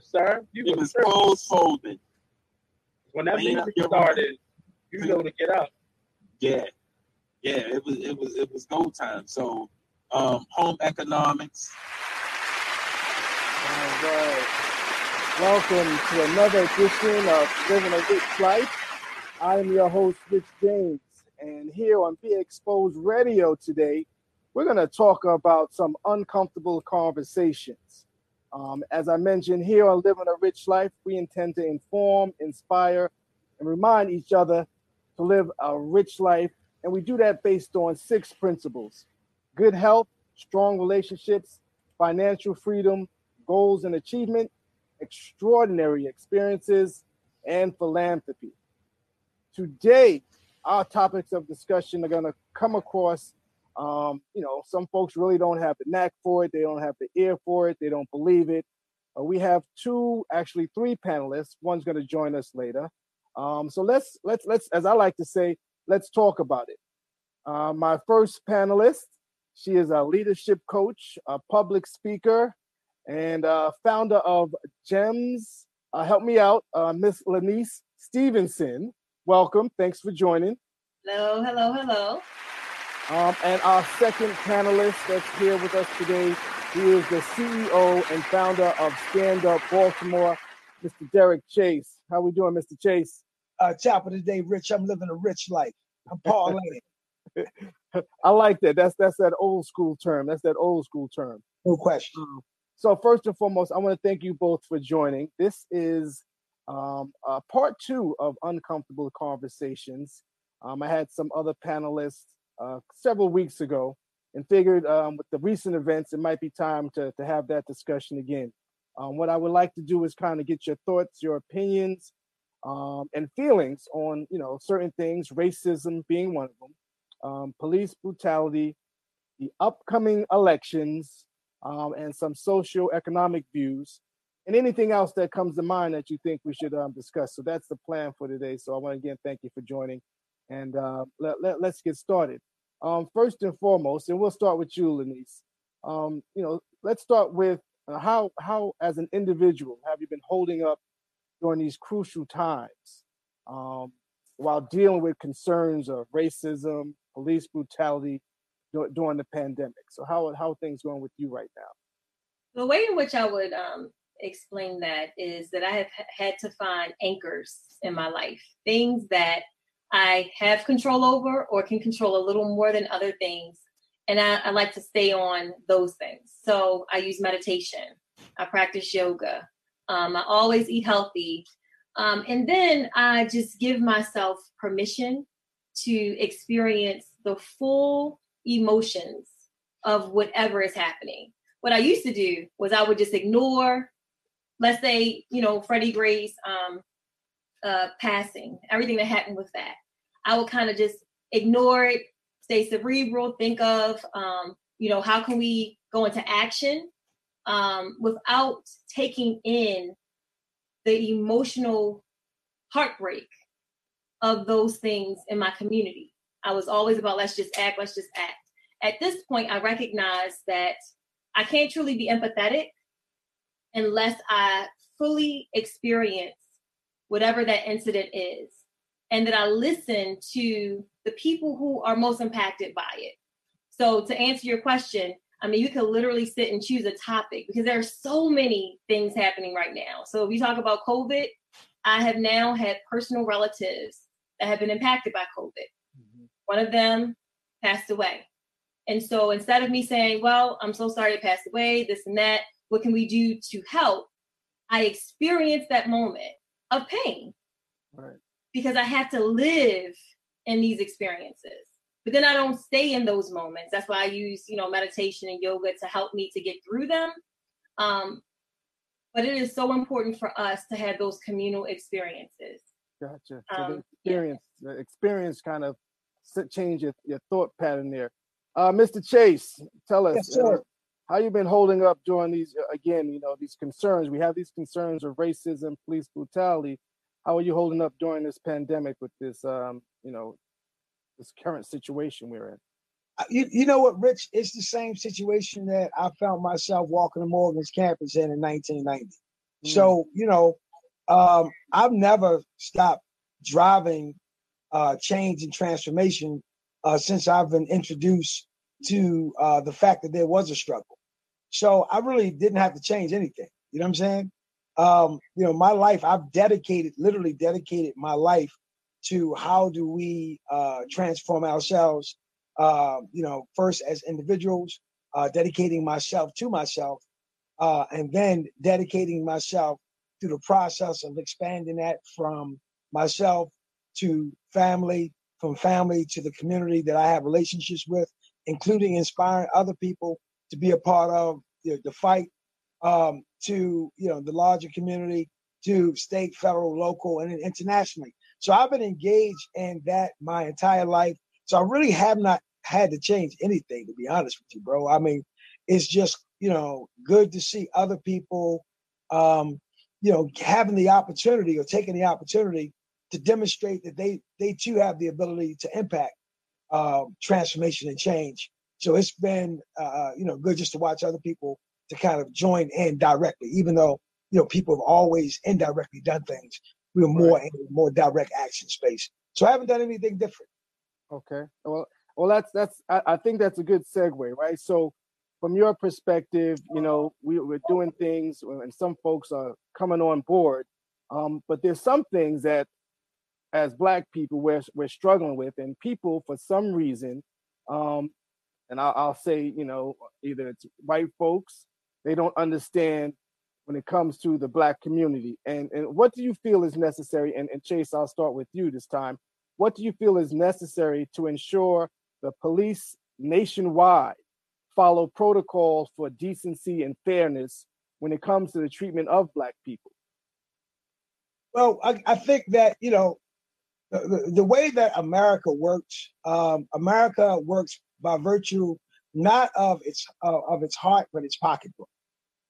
sir. You It was was tripping. clothes folding. when that Clean music started. You know to get up. Yeah, yeah. It was it was it was go time. So, um, home economics. All right. Welcome to another edition of Living a Rich Life. I am your host, Rich James, and here on Be Exposed Radio today, we're going to talk about some uncomfortable conversations. Um, as I mentioned here on Living a Rich Life, we intend to inform, inspire, and remind each other to live a rich life, and we do that based on six principles good health, strong relationships, financial freedom, goals and achievement, extraordinary experiences, and philanthropy. Today, our topics of discussion are going to come across. Um, you know, some folks really don't have the knack for it, they don't have the ear for it, they don't believe it. Uh, we have two, actually three panelists. One's going to join us later. Um, so let's let's let's, as I like to say, let's talk about it. Uh, my first panelist, she is a leadership coach, a public speaker, and uh, founder of GEMS. Uh, help me out, uh, Miss Lanice Stevenson. Welcome. Thanks for joining. Hello, hello, hello. Um, and our second panelist that's here with us today, he is the CEO and founder of Stand Up Baltimore, Mr. Derek Chase. How we doing, Mr. Chase? uh, top of the day, Rich. I'm living a rich life. I'm Paul I like that. That's that's that old school term. That's that old school term. No question. Um, so first and foremost, I want to thank you both for joining. This is um, uh, part two of uncomfortable conversations. Um, I had some other panelists uh, several weeks ago, and figured um, with the recent events, it might be time to to have that discussion again. Um, what I would like to do is kind of get your thoughts, your opinions, um, and feelings on you know certain things, racism being one of them, um, police brutality, the upcoming elections, um, and some socio-economic views, and anything else that comes to mind that you think we should um, discuss. So that's the plan for today. So I want to again thank you for joining, and uh, let, let, let's get started. Um, first and foremost, and we'll start with you, Lanice. Um, you know, let's start with uh, how how as an individual have you been holding up during these crucial times um, while dealing with concerns of racism, police brutality dur- during the pandemic. So how how are things going with you right now? The way in which I would um, explain that is that I have had to find anchors in my life, things that I have control over or can control a little more than other things. And I, I like to stay on those things. So I use meditation, I practice yoga, um, I always eat healthy. Um, and then I just give myself permission to experience the full emotions of whatever is happening. What I used to do was I would just ignore, let's say, you know, Freddie Gray's um, uh, passing, everything that happened with that. I would kind of just ignore it, stay cerebral, think of, um, you know, how can we go into action um, without taking in the emotional heartbreak of those things in my community. I was always about let's just act, let's just act. At this point, I recognize that I can't truly be empathetic unless I fully experience whatever that incident is and that I listen to the people who are most impacted by it. So, to answer your question, I mean, you could literally sit and choose a topic because there are so many things happening right now. So, if we talk about COVID, I have now had personal relatives that have been impacted by COVID. Mm-hmm. One of them passed away. And so instead of me saying, well, I'm so sorry it passed away, this and that, what can we do to help? I experienced that moment of pain Right. because I have to live in these experiences. But then I don't stay in those moments. That's why I use, you know, meditation and yoga to help me to get through them. Um, but it is so important for us to have those communal experiences. Gotcha. So Um, the yeah. experience, the experience kind of change your, your thought pattern there. Uh, Mr. Chase, tell us Yes, sir. uh, how you been holding up during these uh, again, you know, these concerns. We have these concerns of racism, police brutality. How are you holding up during this pandemic with this, um, you know, this current situation we're in? Uh, You, you know what, Rich? It's the same situation that I found myself walking to Morgan's campus in in 1990. Mm. So, you know, um, I've never stopped driving uh, change and transformation uh, since I've been introduced to uh, the fact that there was a struggle. So I really didn't have to change anything. You know what I'm saying? Um, you know, my life, I've dedicated, literally dedicated my life to how do we uh, transform ourselves, uh, you know, first as individuals, uh, dedicating myself to myself, uh, and then dedicating myself through the process of expanding that from myself to family, from family to the community that I have relationships with, including inspiring other people to be a part of the, the fight, um, to you know the larger community, to state, federal, local, and internationally. So I've been engaged in that my entire life. So I really have not had to change anything, to be honest with you, bro. I mean, it's just you know good to see other people, um, you know, having the opportunity or taking the opportunity to demonstrate that they they too have the ability to impact uh, transformation and change. So it's been uh, you know good just to watch other people to kind of join in directly, even though you know people have always indirectly done things. We were more in a more direct action space. So I haven't done anything different. Okay. Well, well, that's that's. I, I think that's a good segue, right? So, from your perspective, you know, we, we're doing things, and some folks are coming on board. Um, but there's some things that, as Black people, we're we're struggling with, and people for some reason, um, and I'll, I'll say, you know, either it's white folks, they don't understand when it comes to the Black community. And and what do you feel is necessary? And, and Chase, I'll start with you this time. What do you feel is necessary to ensure the police nationwide follow protocols for decency and fairness when it comes to the treatment of Black people? Well, I, I think that you know the, the, way that America works. Um, America works by virtue not of its uh, of its heart, but its pocketbook.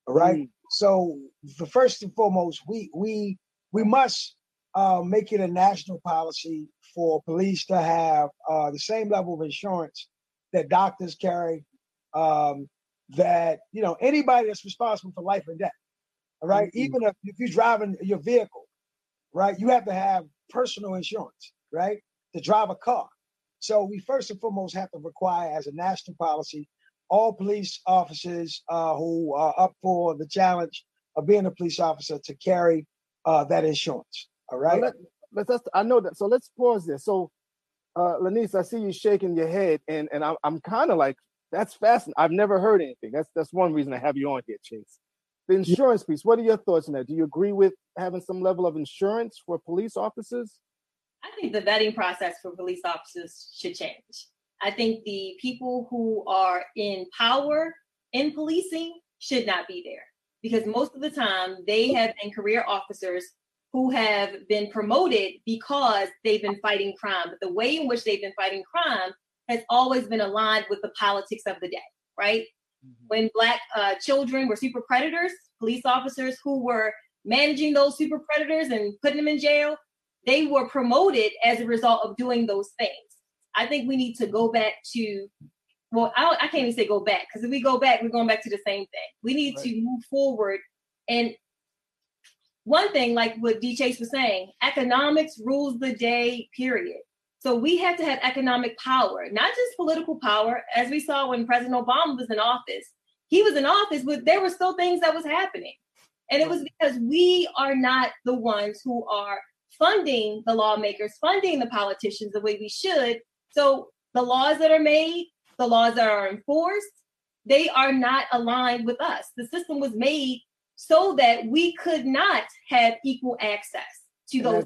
All right. Mm. So, the first and foremost, we we we must uh, make it a national policy for police to have uh, the same level of insurance that doctors carry. Um, that you know anybody that's responsible for life and death. All right? Mhm. even if, if you're driving your vehicle, right, you have to have personal insurance, right, to drive a car. So we first and foremost have to require, as a national policy, all police officers uh, who are up for the challenge of being a police officer to carry uh, that insurance. All right. Well, let, let's, I know that. So let's pause there. So, uh, Lanice, I see you shaking your head, and and I'm, I'm kind of like, that's fascinating. I've never heard anything. That's that's one reason I have you on here, Chase. The insurance piece. What are your thoughts on that? Do you agree with having some level of insurance for police officers? I think the vetting process for police officers should change. I think the people who are in power in policing should not be there because most of the time they have been career officers who have been promoted because they've been fighting crime. But the way in which they've been fighting crime has always been aligned with the politics of the day, right? When Black uh, children were super predators, police officers who were managing those super predators and putting them in jail, they were promoted as a result of doing those things. I think we need to go back to, well, I, I can't even say go back because if we go back, we're going back to the same thing. We need Right. to move forward. And one thing, like what D Chase was saying, economics rules the day, period. So we have to have economic power, not just political power, as we saw when President Obama was in office. He was in office, but there were still things that was happening. And it was because we are not the ones who are funding the lawmakers, funding the politicians the way we should. So the laws that are made, the laws that are enforced, they are not aligned with us. The system was made so that we could not have equal access to those.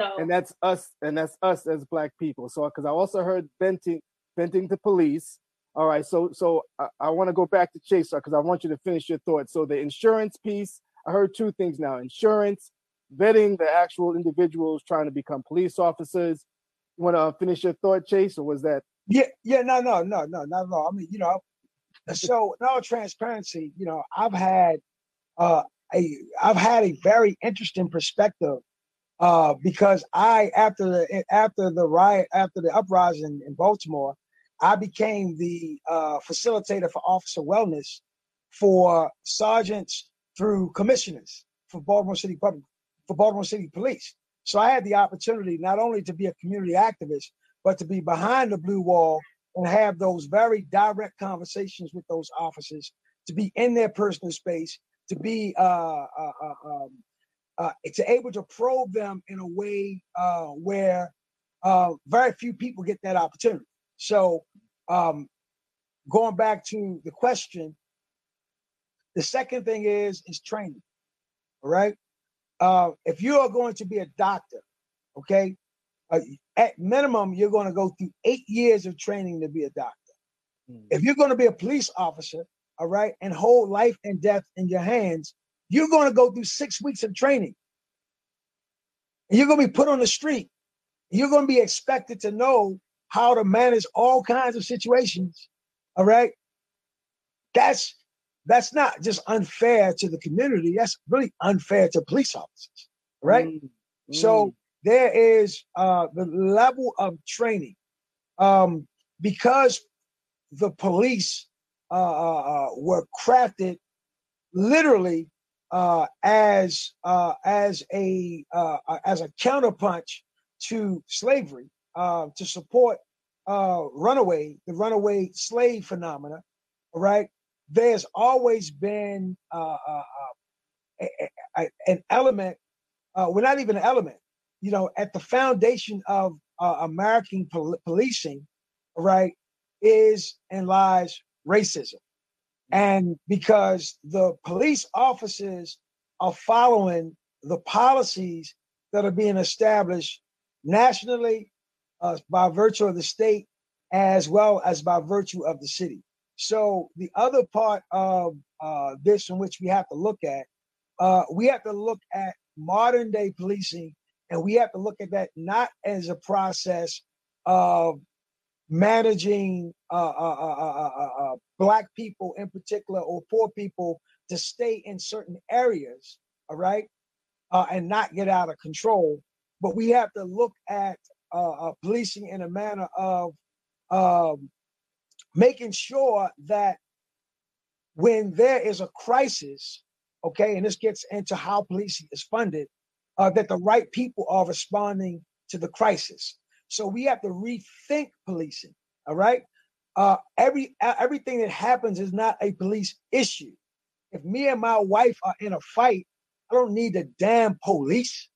So and that's us and that's us as black people so because i also heard venting venting to police all right so so i, I want to go back to chase because i want you to finish your thoughts so the insurance piece i heard two things now insurance vetting the actual individuals trying to become police officers you want to finish your thought chase or was that Yeah, yeah, no, no, no, no, not at all. I mean, you know, so in all transparency, you know, I've had uh a I've had a very interesting perspective uh because I after the after the riot after the uprising in Baltimore, I became the uh facilitator for officer wellness for sergeants through commissioners for Baltimore City Public for Baltimore City Police. So I had the opportunity not only to be a community activist, but to be behind the blue wall and have those very direct conversations with those officers, to be in their personal space, to be uh, uh, uh, um, uh, to able to probe them in a way uh, where uh, very few people get that opportunity. So, um, going back to the question, the second thing is is training. All right, uh, if you are going to be a doctor, okay, uh, at minimum you're going to go through eight years of training to be a doctor. Mm. If you're going to be a police officer, all right, and hold life and death in your hands, you're going to go through six weeks of training. And you're going to be put on the street. You're going to be expected to know how to manage all kinds of situations. All right. That's that's not just unfair to the community. That's really unfair to police officers. Right. Mm, mm. So there is uh, the level of training um, because the police uh, uh, uh, were crafted literally uh, as uh, as a uh, as a counterpunch to slavery uh, to support uh, runaway the runaway slave phenomena. Right, there's always been uh, uh, uh, a, a, an element. Uh, well, not even an element. You know, at the foundation of uh, American pol- policing, right, is and lies racism. And because the police officers are following the policies that are being established nationally uh, by virtue of the state as well as by virtue of the city. So the other part of uh, this in which we have to look at, uh, we have to look at modern day policing and we have to look at that not as a process of managing uh, uh, uh, black people in particular or poor people to stay in certain areas, all right, and not get out of control. But we have to look at policing in a manner of um, making sure that when there is a crisis, okay, and this gets into how policing is funded, uh, that the right people are responding to the crisis. So we have to rethink policing. All right. Uh, every everything that happens is not a police issue. If me and my wife are in a fight, I don't need the damn police.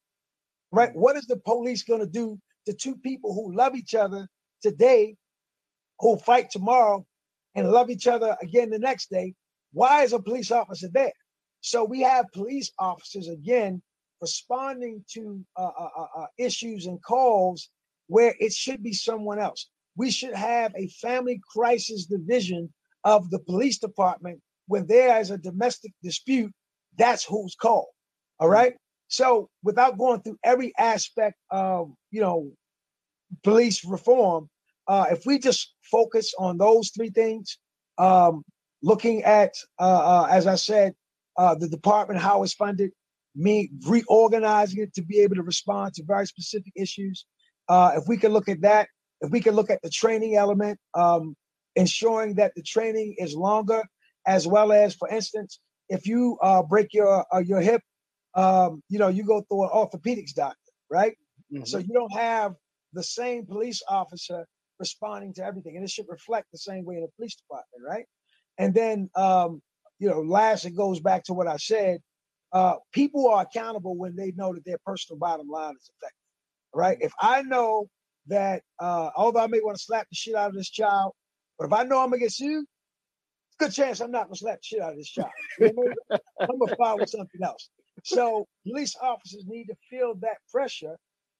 Right? What is the police going to do to two people who love each other today, who fight tomorrow, and love each other again the next day? Why is a police officer there? So we have police officers again responding to uh, uh, uh, uh issues and calls where it should be someone else. We should have a family crisis division of the police department when there is a domestic dispute. That's who's called. All right. So without going through every aspect of you know police reform, uh, if we just focus on those three things, um, looking at uh, uh, as I said, uh, the department how it's funded, me reorganizing it to be able to respond to very specific issues, uh, if we can look at that, if we can look at the training element, um, ensuring that the training is longer, as well as, for instance, if you uh, break your uh, your hip, um, you know, you go through an orthopedics doctor, right? Mm-hmm. So you don't have the same police officer responding to everything, and it should reflect the same way in the police department, right? And then, um, you know, last it goes back to what I said. Uh, people are accountable when they know that their personal bottom line is affected right? If I know that, uh, although I may want to slap the shit out of this child, but if I know I'm gonna get sued, good chance I'm not gonna slap the shit out of this child. I'm gonna follow something else. So police officers need to feel that pressure,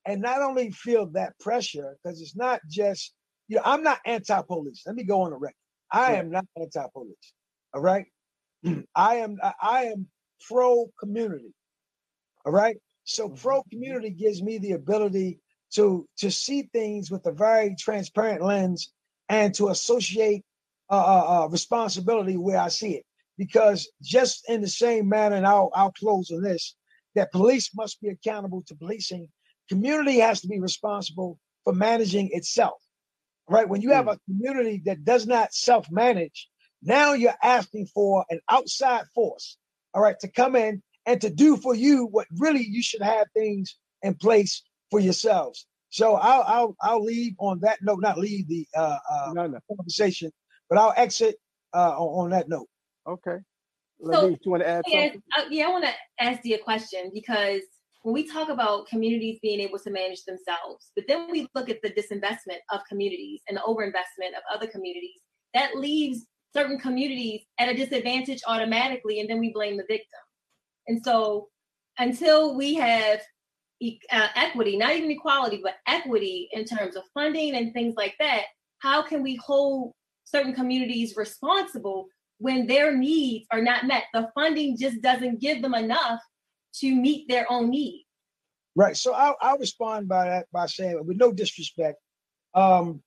and not only feel that pressure because it's not just you know I'm not anti-police. Let me go on the record. I yeah. am not anti-police. All right, I am I am pro community. All right, so mm-hmm. pro community gives me the ability to to see things with a very transparent lens and to associate uh, uh, uh, responsibility where I see it. Because just in the same manner, and I'll I'll close on this, that police must be accountable to policing. Community has to be responsible for managing itself. Right? When you have mm. a community that does not self-manage, now you're asking for an outside force, all right, to come in and to do for you what really you should have things in place for yourselves. So I'll I'll I'll leave on that note, not leave the uh, uh, No, no. conversation, but I'll exit uh, on, on that note. Okay. So, Lanice, you want to add Yes, something? uh, yeah, I want to ask you a question because when we talk about communities being able to manage themselves, but then we look at the disinvestment of communities and the overinvestment of other communities, that leaves certain communities at a disadvantage automatically, and then we blame the victim. And so, until we have e- uh, equity, not even equality, but equity in terms of funding and things like that, how can we hold certain communities responsible when their needs are not met? The funding just doesn't give them enough to meet their own needs. Right. So I'll, I'll respond by that by saying, with no disrespect, um,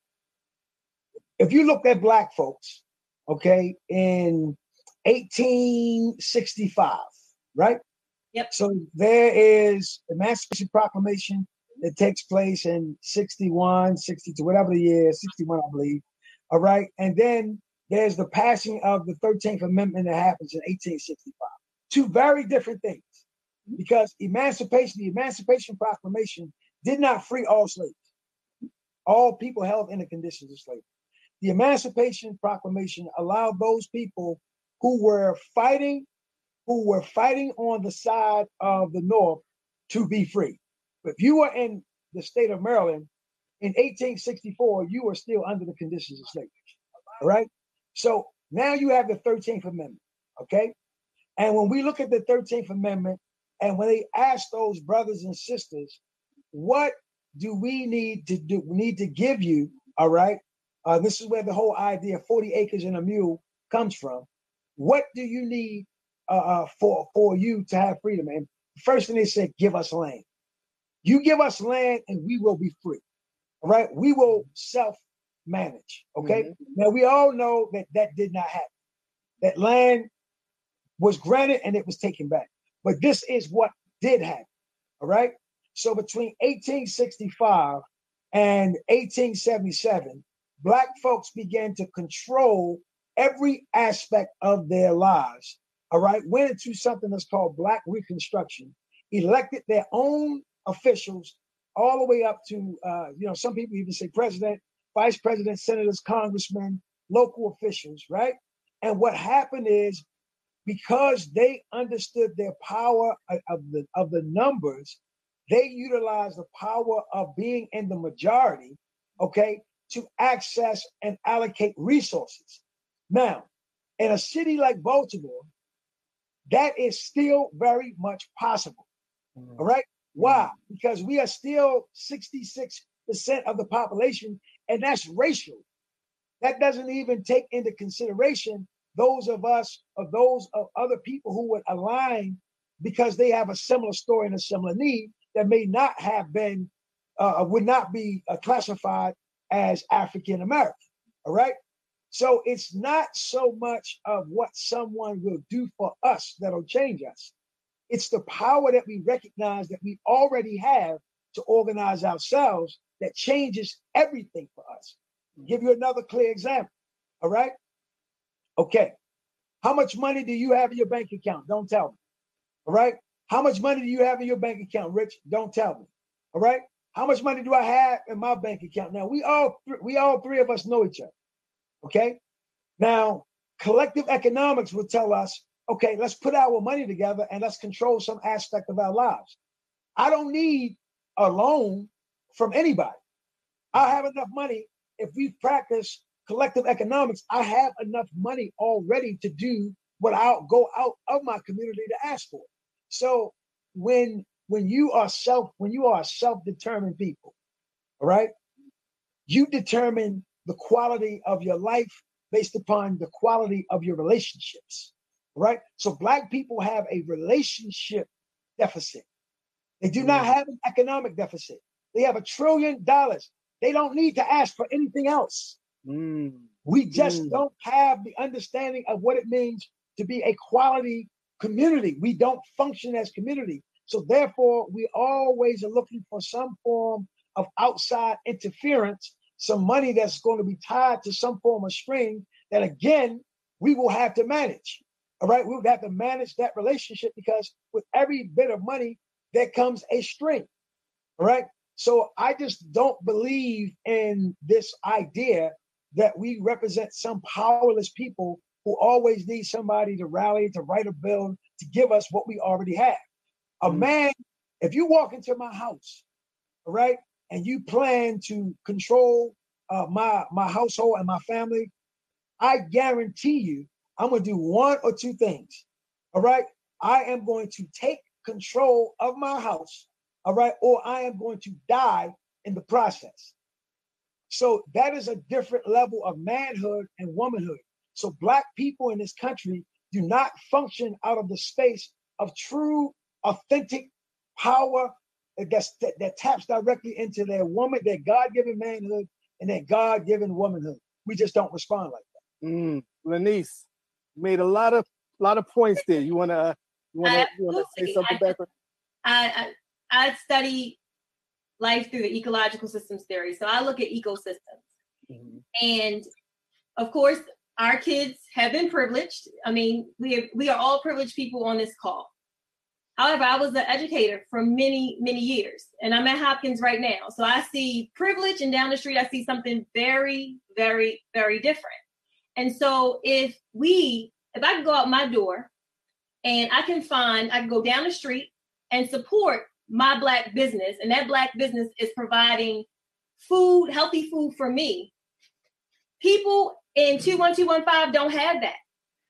if you look at black folks, okay, in 1865, right? Yep. So there is Emancipation Proclamation that takes place in 61, 62, whatever the year, 61, I believe. All right. And then there's the passing of the 13th Amendment that happens in 1865. Two very different things because emancipation, the Emancipation Proclamation did not free all slaves. All people held in the conditions of slavery. The Emancipation Proclamation allowed those people who were fighting, who were fighting on the side of the North to be free. But if you were in the state of Maryland in 1864, you were still under the conditions of slavery. All right. So now you have the 13th Amendment. Okay. And when we look at the 13th Amendment, and when they ask those brothers and sisters, what do we need to do? We need to give you, all right? Uh, this is where the whole idea of 40 acres and a mule comes from. What do you need uh, uh, for, for you to have freedom? And first thing they said, give us land. You give us land and we will be free. All right. We will self manage. Okay. Now we all know that that did not happen. That land was granted and it was taken back. But this is what did happen. All right. So between 1865 and 1877, Black folks began to control every aspect of their lives. All right. Went into something that's called Black Reconstruction, elected their own officials all the way up to, uh, you know, some people even say president, vice president, senators, congressmen, local officials, right? And what happened is because they understood their power of- of the of the numbers, they utilized the power of being in the majority, okay, to access and allocate resources. Now, in a city like Baltimore, that is still very much possible. Mm-hmm. All right. Mm-hmm. Why? Because we are still 66% of the population, and that's racial. That doesn't even take into consideration those of us or those of other people who would align because they have a similar story and a similar need that may not have been uh, would not be uh, classified as African American. All right. So it's not so much of what someone will do for us that'll change us. It's the power that we recognize that we already have to organize ourselves that changes everything for us. Give you another clear example. All right. Okay. How much money do you have in your bank account? Don't tell me. All right. How much money do you have in your bank account, Rich? Don't tell me. All right. How much money do I have in my bank account? Now we all we all three of us know each other. Okay. Now collective economics will tell us, okay, let's put our money together and let's control some aspect of our lives. I don't need a loan from anybody. I have enough money. If we practice collective economics, I have enough money already to do what I'll go out of my community to ask for. So when when you are self when you are self-determined people, all right, you determine the quality of your life based upon the quality of your relationships. Right? So black people have a relationship deficit. They do not mm. have an economic deficit. They have a trillion dollars. They don't need to ask for anything else. Mm. We just Mm. don't have the understanding of what it means to be a quality community. We don't function as community. So therefore, we always are looking for some form of outside interference, some money that's going to be tied to some form of string that again, we will have to manage. All right, we would have to manage that relationship because with every bit of money, there comes a string. All right. So I just don't believe in this idea that we represent some powerless people who always need somebody to rally, to write a bill, to give us what we already have. A Mhm. man, if you walk into my house, all right, and you plan to control uh, my my household and my family, I guarantee you, I'm gonna do one or two things. All right, I am going to take control of my house. All right, or I am going to die in the process. So that is a different level of manhood and womanhood. So black people in this country do not function out of the space of true, authentic power that, that, that taps directly into their woman, their God-given manhood and their God-given womanhood. We just don't respond like that. Mm, Lanice made a lot of lot of points there. You wanna you wanna, you wanna say something I- back? I, I I study life through the ecological systems theory. So I look at ecosystems. Mhm. And of course, our kids have been privileged. I mean, we have, we are all privileged people on this call. However, I was an educator for many, many years, and I'm at Hopkins right now. So I see privilege, and down the street, I see something very, very, very different. And so, if we, if I can go out my door and I can find, I can go down the street and support my Black business, and that Black business is providing food, healthy food for me, people in 21215 don't have that.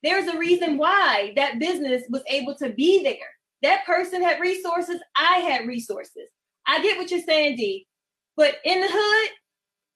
There's a reason why that business was able to be there. That person had resources, I had resources. I get what you're saying, D, but in the hood,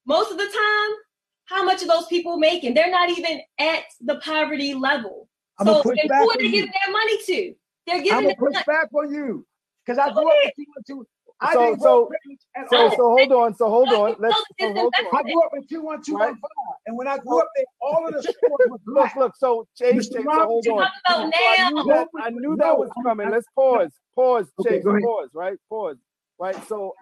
most of the time, how much are those people making? They're not even at the poverty level. I'm so, gonna and who are they giving their money to? They're I'm giving gonna it push back on you because I grew up with two one two. I So- didn't so- grow up privileged at So all. so hold on, so hold on. Let's so hold on. I grew up in two one two one five, and when I grew up there, all of the stores were Look, black. look, so Chase, Chase, so hold on. So I knew that I knew that was coming. Let's pause. Pause, Okay, Chase, go ahead. pause, right? Pause. Right. So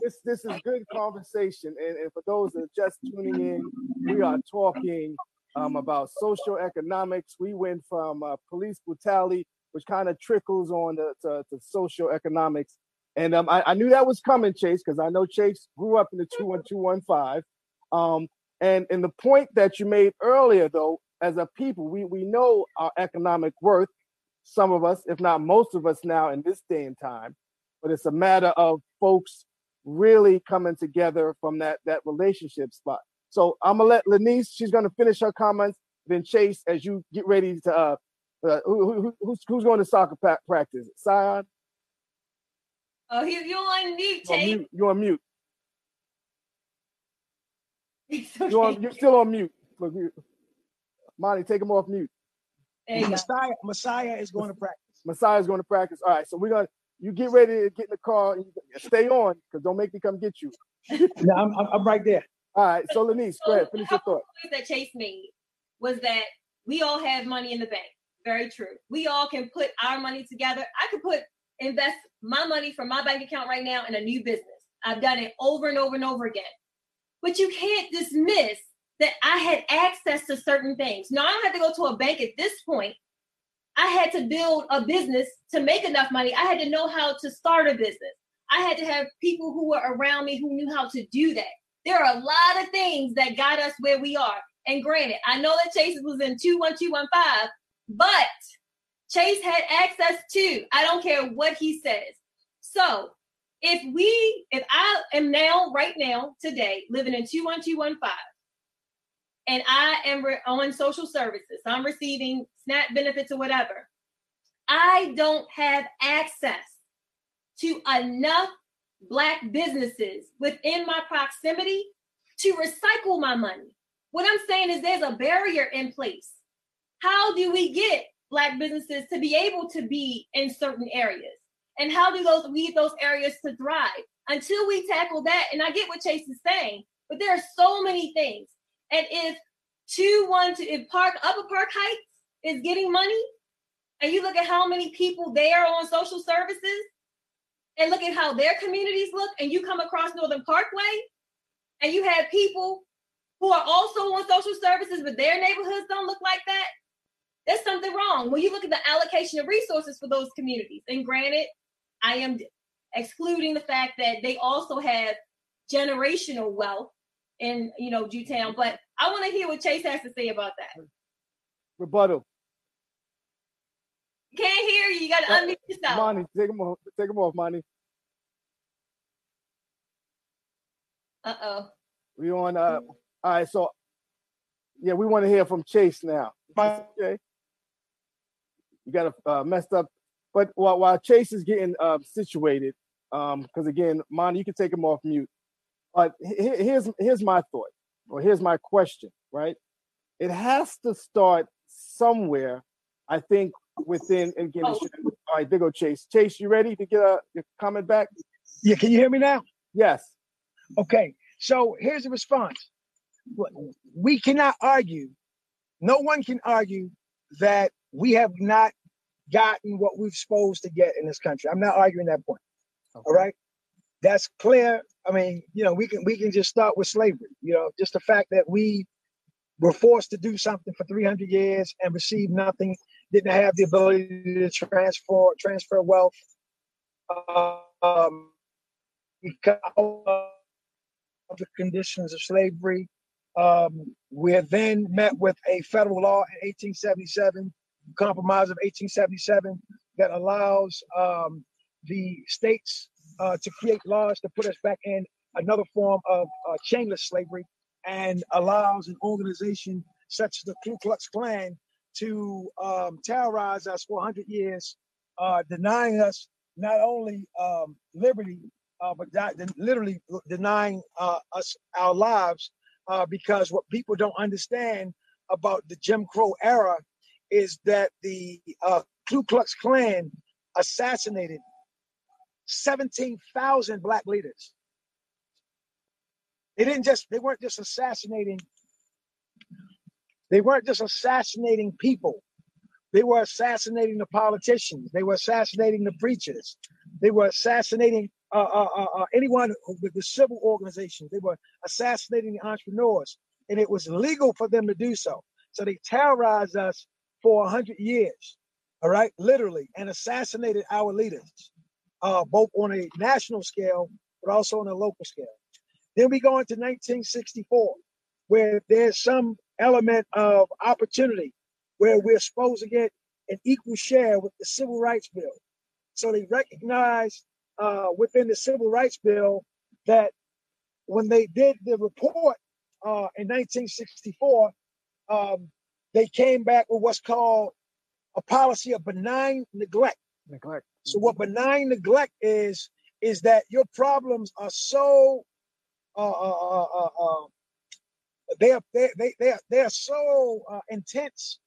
this this is good conversation. And, and for those that are just tuning in, we are talking um, about social economics. We went from uh, police brutality, which kind of trickles on to, to, to social economics. And um, I, I knew that was coming, Chase, because I know Chase grew up in the 21215. Um, and, and the point that you made earlier, though, as a people, we, we know our economic worth, some of us, if not most of us now in this day and time, but it's a matter of folks really coming together from that, that relationship spot. So I'm gonna let Lanice, she's gonna finish her comments, then Chase, as you get ready to, uh, uh who, who, who's, who's going to soccer pa- practice? Sion, Oh, you you on mute, You on mute. You're on mute. It's You're, on, you're still on mute. Look, you, Monty, take him off mute. There you go. Messiah, Messiah is going to practice. Messiah's going to practice. All right, so we're gonna. You get ready to get in the car. And you, stay on, because don't make me come get you. No, I'm, I'm, I'm right there. All right, so Lanice, go ahead, finish your thought. point that Chase made was that we all have money in the bank. Very true. We all can put our money together. I could put invest my money from my bank account right now in a new business. I've done it over and over and over again. But you can't dismiss that I had access to certain things. Now I don't have to go to a bank at this point. I had to build a business to make enough money. I had to know how to start a business. I had to have people who were around me who knew how to do that. There are a lot of things that got us where we are. And granted, I know that Chase was in 21215, but Chase had access to, I don't care what he says. So if we, if I am now, right now, today, living in 21215, and I am re- on social services, I'm receiving SNAP benefits or whatever, I don't have access to enough Black businesses within my proximity to recycle my money. What I'm saying is there's a barrier in place. How do we get Black businesses to be able to be in certain areas? And how do those we get those areas to thrive? Until we tackle that, and I get what Chase is saying, but there are so many things. And if two one two if Park Upper Park Heights is getting money, and you look at how many people there on social services, and look at how their communities look, and you come across Northern Parkway, and you have people who are also on social services, but their neighborhoods don't look like that. There's something wrong. When you look at the allocation of resources for those communities, and granted, I am excluding the fact that they also have generational wealth in you know Jewtown, but I want to hear what Chase has to say about that. Rebuttal. Can't hear you. You got to Uh, unmute yourself. Monty, take him off. Take him off, Monty. Uh oh. We on. Uh, all right. So, yeah, we want to hear from Chase now. Okay. You got a uh, messed up, but while while Chase is getting uh, situated, um, because again, Monty, you can take him off mute. But he- he- here's here's my thought, or here's my question. Right? It has to start somewhere. I think within and again. Oh. All right, there go Chase. Chase, you ready to get a your comment back? Yeah, can you hear me now? Yes. Okay, so here's the response. We cannot argue, no one can argue that we have not gotten what we're supposed to get in this country. I'm not arguing that point. All right. That's clear. I mean, you know, we can we can just start with slavery. You know, just the fact that we were forced to do something for 300 years and receive nothing, didn't have the ability to transfer transfer wealth. Um, because of the conditions of slavery. Um, we're then met with a federal law in 1877, Compromise of 1877, that allows um, the states uh, to create laws to put us back in another form of uh, chainless slavery and allows an organization such as the Ku Klux Klan to um, terrorize us for 100 years, uh, denying us not only um, liberty, uh, but di- literally denying uh, us our lives uh, because what people don't understand about the Jim Crow era is that the uh, Ku Klux Klan assassinated 17,000 black leaders. They didn't just, they weren't just assassinating, they weren't just assassinating people. They were assassinating the politicians. They were assassinating the preachers. They were assassinating uh, uh, uh, uh, anyone with the civil organizations. They were assassinating the entrepreneurs, and it was legal for them to do so. So they terrorized us for a hundred years, all right, literally, and assassinated our leaders, uh, both on a national scale but also on a local scale. Then we go into 1964, where there's some element of opportunity, where we're supposed to get an equal share with the Civil Rights Bill. So they recognize uh, within the Civil Rights Bill that when they did the report uh, in 1964, um, they came back with what's called a policy of benign neglect. Neglect. So what benign neglect is is that your problems are so uh, uh, uh, uh, uh, they are they they they are, they are so uh, intense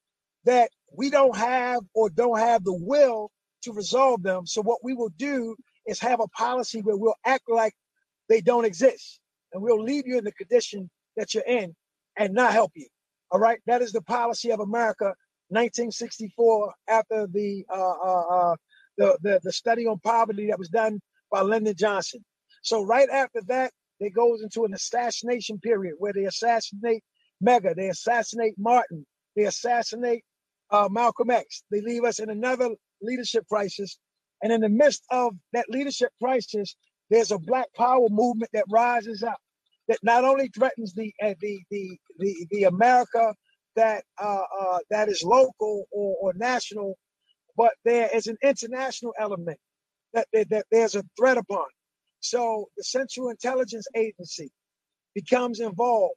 that we don't have or don't have the will to resolve them. So what we will do is have a policy where we'll act like they don't exist, and we'll leave you in the condition that you're in and not help you. All right, that is the policy of America, 1964, after the uh, uh, uh, the, the the study on poverty that was done by Lyndon Johnson. So right after that, it goes into an assassination period where they assassinate Medgar, they assassinate Martin, they assassinate uh, Malcolm X. They leave us in another leadership crisis, and in the midst of that leadership crisis, there's a Black Power movement that rises up that not only threatens the uh, the, the the the America that uh, uh, that is local or, or national, but there is an international element that, that, that there's a threat upon. So the Central Intelligence Agency becomes involved,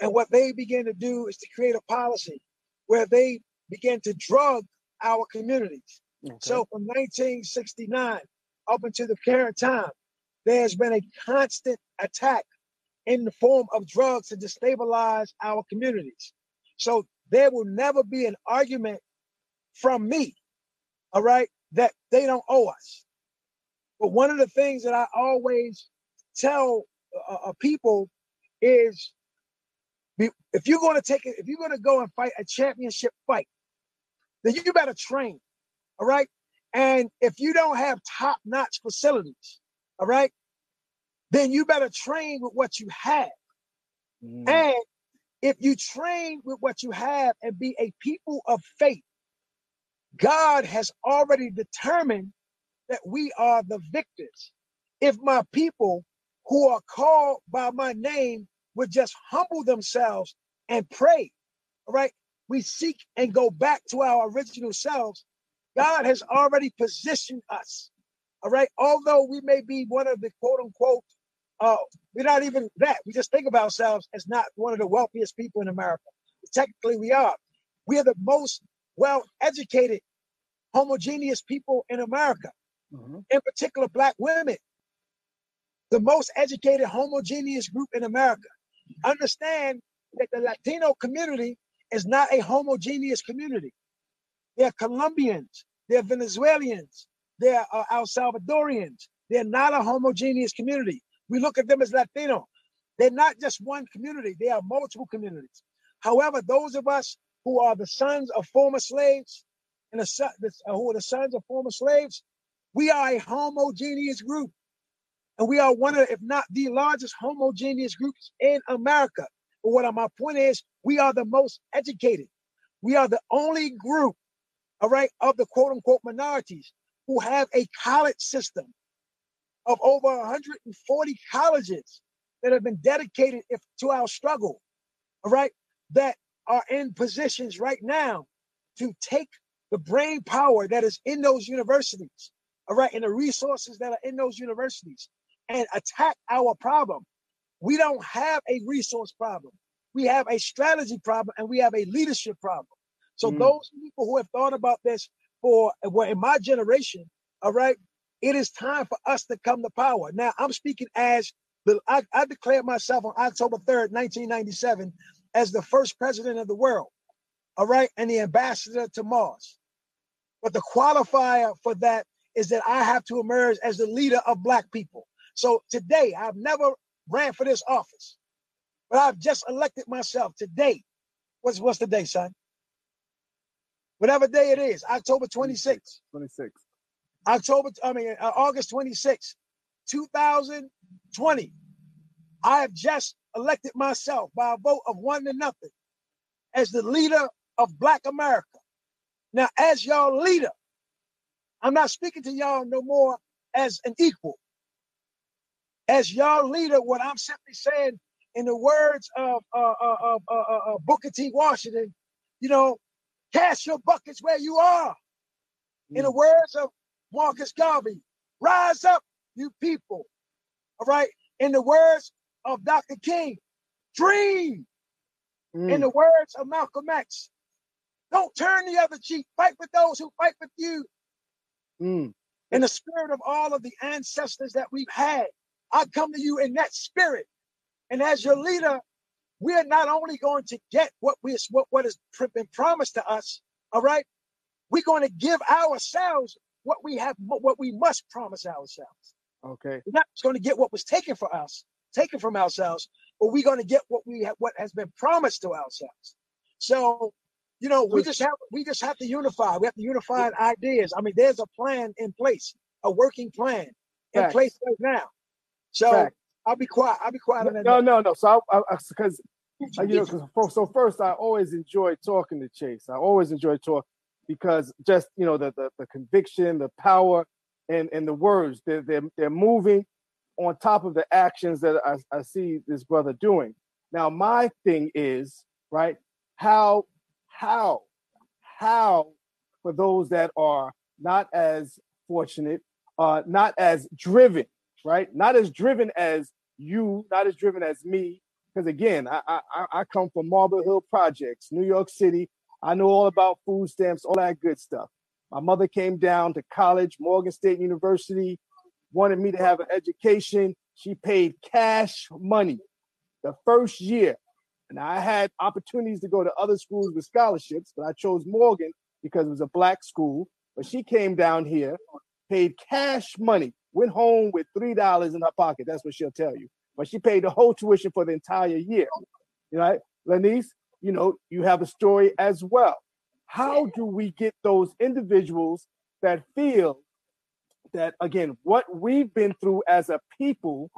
and what they begin to do is to create a policy where they begin to drug our communities. So from 1969 up until the current time, there's been a constant attack in the form of drugs to destabilize our communities. So there will never be an argument from me, all right, that they don't owe us. But one of the things that I always tell uh, uh, people is if you're going to take it, if you're going to go and fight a championship fight, then you better train, all right? And if you don't have top notch facilities, all right, then you better train with what you have. Mhm. And if you train with what you have and be a people of faith, God has already determined that we are the victors. If my people who are called by my name would just humble themselves and pray, all right, we seek and go back to our original selves. God has already positioned us, all right, although we may be one of the quote unquote, uh, we're not even that. We just think of ourselves as not one of the wealthiest people in America. Technically, we are. We are the most well educated, homogeneous people in America, Mhm. in particular, black women. The most educated, homogeneous group in America. Understand that the Latino community is not a homogeneous community. They're Colombians, they're Venezuelans, they're uh, El Salvadorians. They're not a homogeneous community. We look at them as Latino. They're not just one community, they are multiple communities. However, those of us who are the sons of former slaves and the, uh, who are the sons of former slaves, we are a homogeneous group. And we are one of, if not the largest homogeneous groups in America. But what my point is, we are the most educated. We are the only group, all right, of the quote unquote minorities who have a college system of over 140 colleges that have been dedicated if, to our struggle, all right, that are in positions right now to take the brain power that is in those universities, all right, and the resources that are in those universities and attack our problem. We don't have a resource problem. We have a strategy problem and we have a leadership problem. So Mm. those people who have thought about this for well, in my generation, all right, it is time for us to come to power. Now I'm speaking as the I, I declared myself on October 3rd, 1997, as the first president of the world, all right, and the ambassador to Mars. But the qualifier for that is that I have to emerge as the leader of black people. So today, I've never ran for this office, but I've just elected myself today. What's what's the day, son? Whatever day it is, October 26th. 26. October, I mean, uh, August 26, 2020. I have just elected myself by a vote of one to nothing as the leader of Black America. Now, as y'all leader, I'm not speaking to y'all no more as an equal. As y'all leader, what I'm simply saying, in the words of uh, uh, uh, uh, uh, uh, Booker T. Washington, you know, cast your buckets where you are. In the words of Marcus Garvey, rise up, you people. All right. In the words of Dr. King, dream. Mm. In the words of Malcolm X, don't turn the other cheek. Fight with those who fight with you. Mm. In the spirit of all of the ancestors that we've had, I come to you in that spirit. And as your leader, we are not only going to get what we what, what has been promised to us, all right, we're going to give ourselves what we have, what we must promise ourselves. Okay. We're not just going to get what was taken from us, taken from ourselves, but we're going to get what we have, what has been promised to ourselves. So, you know, we just have we just have to unify. We have to unify ideas. I mean, there's a plan in place, a working plan in Facts. place right now. So Fact. I'll be quiet. I'll be quiet that. No, no, no. So, I, because you know, so first, I always enjoy talking to Chase. I always enjoy talk because just you know the the, the conviction, the power, and and the words they're they're they're moving on top of the actions that I, I see this brother doing. Now, my thing is right how how how for those that are not as fortunate, uh, not as driven, right? Not as driven as you, not as driven as me. Because again, I, I I- I come from Marble Hill Projects, New York City. I know all about food stamps, all that good stuff. My mother came down to college, Morgan State University, wanted me to have an education. She paid cash money the first year. And I had opportunities to go to other schools with scholarships, but I chose Morgan because it was a black school. But she came down here, paid cash money, went home with three dollars in her pocket. That's what she'll tell you. But she paid the whole tuition for the entire year. You know, Lanice, you know, you have a story as well. How do we get those individuals that feel that again, what we've been through as a people,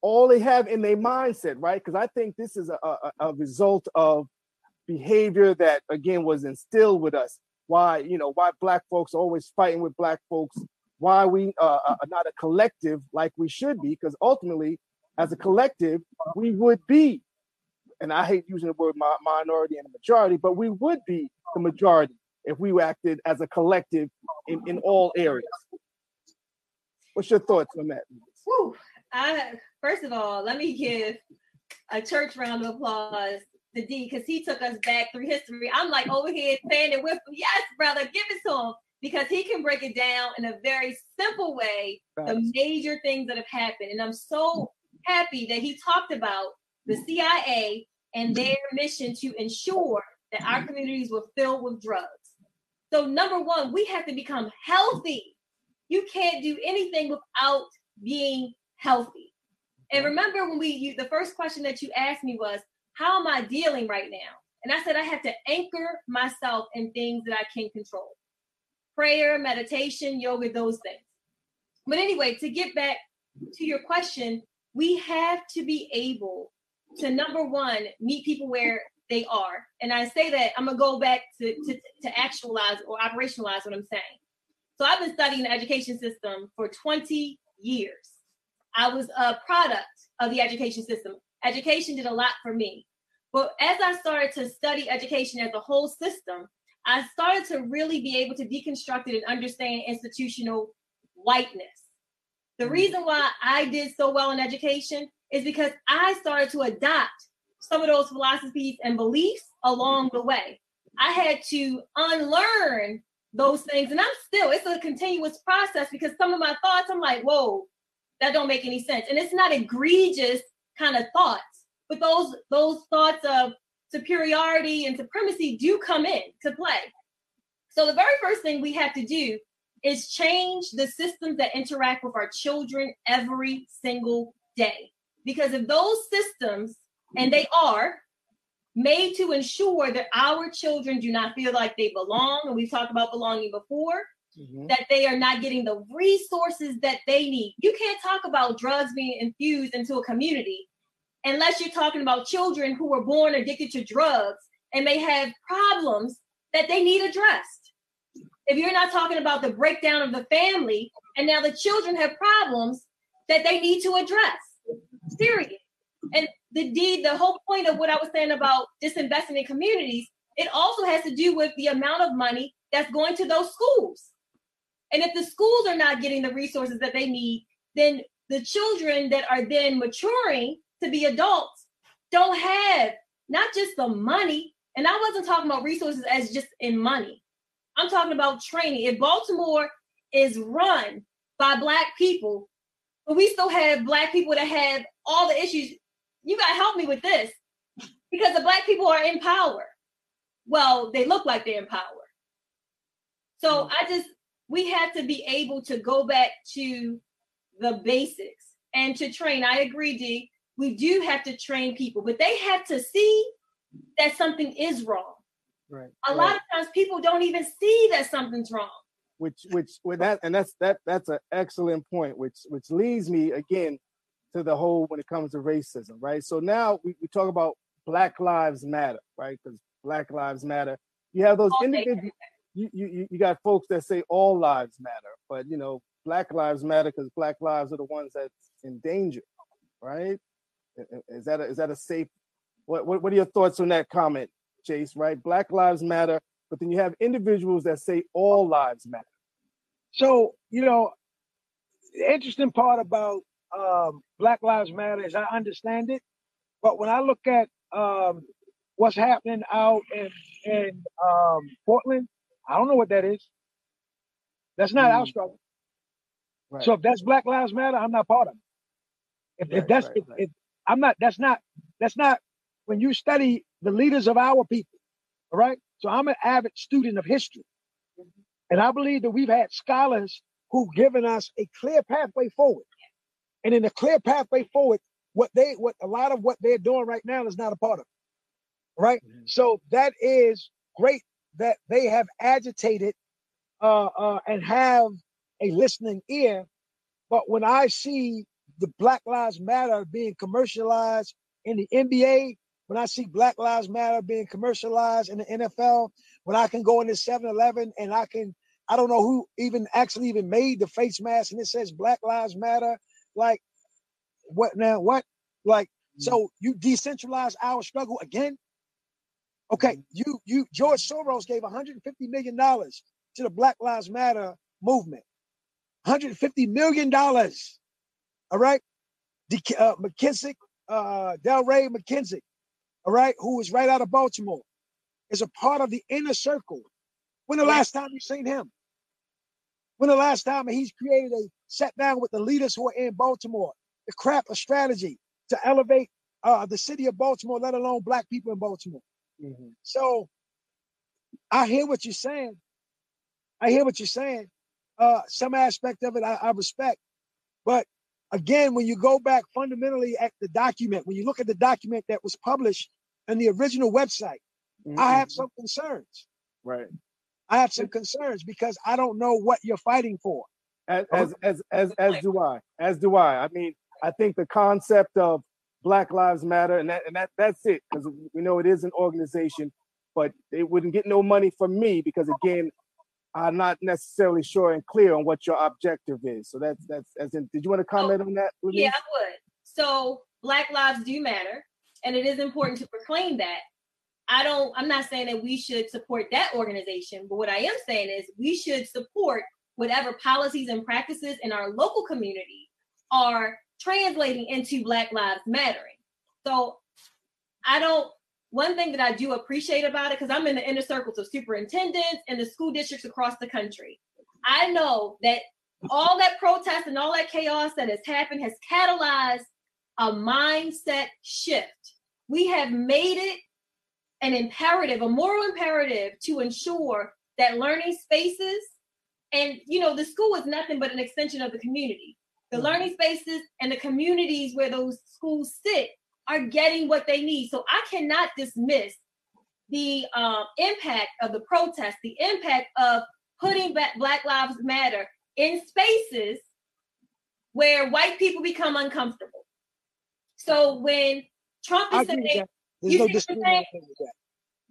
all they have in their mindset, right? Because I think this is a, a, a result of behavior that again was instilled with us why you know why black folks are always fighting with black folks, why we uh, are not a collective like we should be, because ultimately, as a collective, we would be, and I hate using the word mi- minority and majority, but we would be the majority if we acted as a collective in, in all areas. What's your thoughts on that? Whew. I first of all, let me give a church round of applause to D because he took us back through history. I'm like over here standing with him. Yes, brother, give it to him because he can break it down in a very simple way, the major things that have happened. And I'm so happy that he talked about the CIA and their mission to ensure that our communities were filled with drugs. So, number one, we have to become healthy. You can't do anything without being healthy. And remember when we you, the first question that you asked me was, how am I dealing right now? And I said I have to anchor myself in things that I can control. Prayer, meditation, yoga, those things. But anyway, to get back to your question, we have to be able to number one, meet people where they are. And I say that I'm gonna go back to, to, to actualize or operationalize what I'm saying. So I've been studying the education system for 20 years. I was a product of the education system. Education did a lot for me. But as I started to study education as a whole system, I started to really be able to deconstruct it and understand institutional whiteness. The mm. reason why I did so well in education is because I started to adopt some of those philosophies and beliefs along the way. I had to unlearn those things, and I'm still, it's a continuous process because some of my thoughts, I'm like, whoa, that don't make any sense. And it's not egregious kind of thoughts, but those those thoughts of superiority and supremacy do come in to play. So the very first thing we have to do is change the systems that interact with our children every single day. Because if those systems, and they are made to ensure that our children do not feel like they belong, and we've talked about belonging before, mm-hmm. that they are not getting the resources that they need. You can't talk about drugs being infused into a community unless you're talking about children who were born addicted to drugs and may have problems that they need addressed. If you're not talking about the breakdown of the family and now the children have problems that they need to address. Period. And the deed, the whole point of what I was saying about disinvesting in communities, it also has to do with the amount of money that's going to those schools. And if the schools are not getting the resources that they need, then the children that are then maturing to be adults don't have not just the money. And I wasn't talking about resources as just in money. I'm talking about training. If Baltimore is run by Black people, but we still have Black people that have all the issues, you got to help me with this because the Black people are in power. Well, they look like they're in power. So mm. I just, we have to be able to go back to the basics and to train. I agree, D. We do have to train people, but they have to see that something is wrong. Right. A right. lot of times people don't even see that something's wrong. Which, which, with that, and that's that. That's an excellent point. Which, which leads me again to the whole when it comes to racism, right? So now we, we talk about Black Lives Matter, right? Because Black Lives Matter. You have those individuals you, you you got folks that say all lives matter, but you know, black lives matter because black lives are the ones that's in danger, right? Is that a, is that a safe? What, what what are your thoughts on that comment, Chase? Right, black lives matter, but then you have individuals that say all lives matter. So you know, the interesting part about um, Black Lives Matter is I understand it, but when I look at um, what's happening out in in um, Portland, I don't know what that is. That's not mm. our struggle. Right. So if that's Black Lives Matter, I'm not part of it. If, right, if that's right, if, if, I'm not, that's not that's not when you study the leaders of our people. All right. So I'm an avid student of history. Mm-hmm. And I believe that we've had scholars who've given us a clear pathway forward. And in the clear pathway forward, what they what a lot of what they're doing right now is not a part of it. Right. Mm-hmm. So that is great that they have agitated uh, uh, and have a listening ear. But when I see the Black Lives Matter being commercialized in the NBA, when I see Black Lives Matter being commercialized in the NFL, when I can go into 7-Eleven and I can, I don't know who even actually even made the face mask and it says Black Lives Matter. Like, what now? What? Like, so you decentralize our struggle again? Okay, you you George Soros gave 150 million dollars to the Black Lives Matter movement. 150 million dollars. All right, De- uh, McKissick, uh, Delray McKissick, all right, who is right out of Baltimore, is a part of the inner circle. When the last time you seen him? When the last time he's created a sat down with the leaders who are in Baltimore, the crap a strategy to elevate uh, the city of Baltimore, let alone black people in Baltimore. Mhm. So I hear what you're saying. I hear what you're saying. Uh, some aspect of it I, I respect. But again, when you go back fundamentally at the document, when you look at the document that was published on the original website, I have Mhm. some concerns. right. I have some concerns because I don't know what you're fighting for. As as as as, as do I. As do I. I mean, I think the concept of Black Lives Matter, and that and that that's it, because we know it is an organization, but they wouldn't get no money from me because again, I'm not necessarily sure and clear on what your objective is. So that's that's as in. Did you want to comment on that? Lanice? Yeah, I would. So Black lives do matter, and it is important to proclaim that. I don't. I'm not saying that we should support that organization, but what I am saying is we should support whatever policies and practices in our local community are translating into Black Lives Mattering. So I don't. One thing that I do appreciate about it, because I'm in the inner circles of superintendents and the school districts across the country, I know that all that protest and all that chaos that has happened has catalyzed a mindset shift. We have made it an imperative, a moral imperative to ensure that learning spaces and you know the school is nothing but an extension of the community. The learning spaces and the communities where those schools sit are getting what they need. So I cannot dismiss the um, impact of the protest, the impact of putting back Black Lives Matter in spaces where white people become uncomfortable. So when Trump is saying, you no see what I'm that.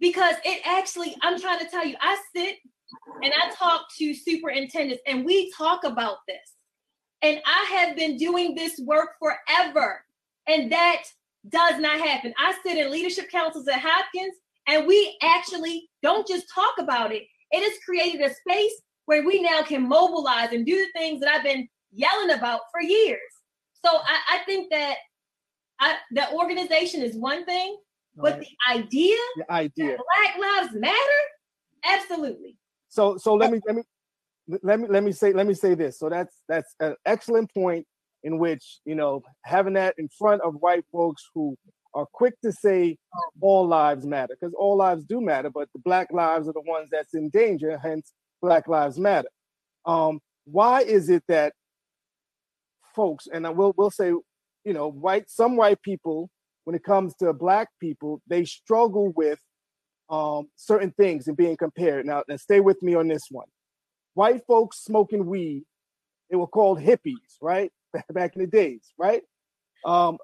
because it actually, I'm trying to tell you, I sit and I talk to superintendents and we talk about this. And I have been doing this work forever. And that does not happen. I sit in leadership councils at Hopkins and we actually don't just talk about it. It has created a space where we now can mobilize and do the things that I've been yelling about for years. So I, I think that I, the organization is one thing, but the idea The idea. Black Lives Matter? Absolutely. So so let me let me let me let me say let me say this. So that's that's an excellent point in which you know having that in front of white folks who are quick to say all lives matter because all lives do matter, but the black lives are the ones that's in danger. Hence, Black Lives Matter. Um, why is it that folks and I will will say you know white some white people when it comes to black people they struggle with um, certain things and being compared. Now, now, stay with me on this one. White folks smoking weed, they were called hippies, right? Back in the days, right? Um,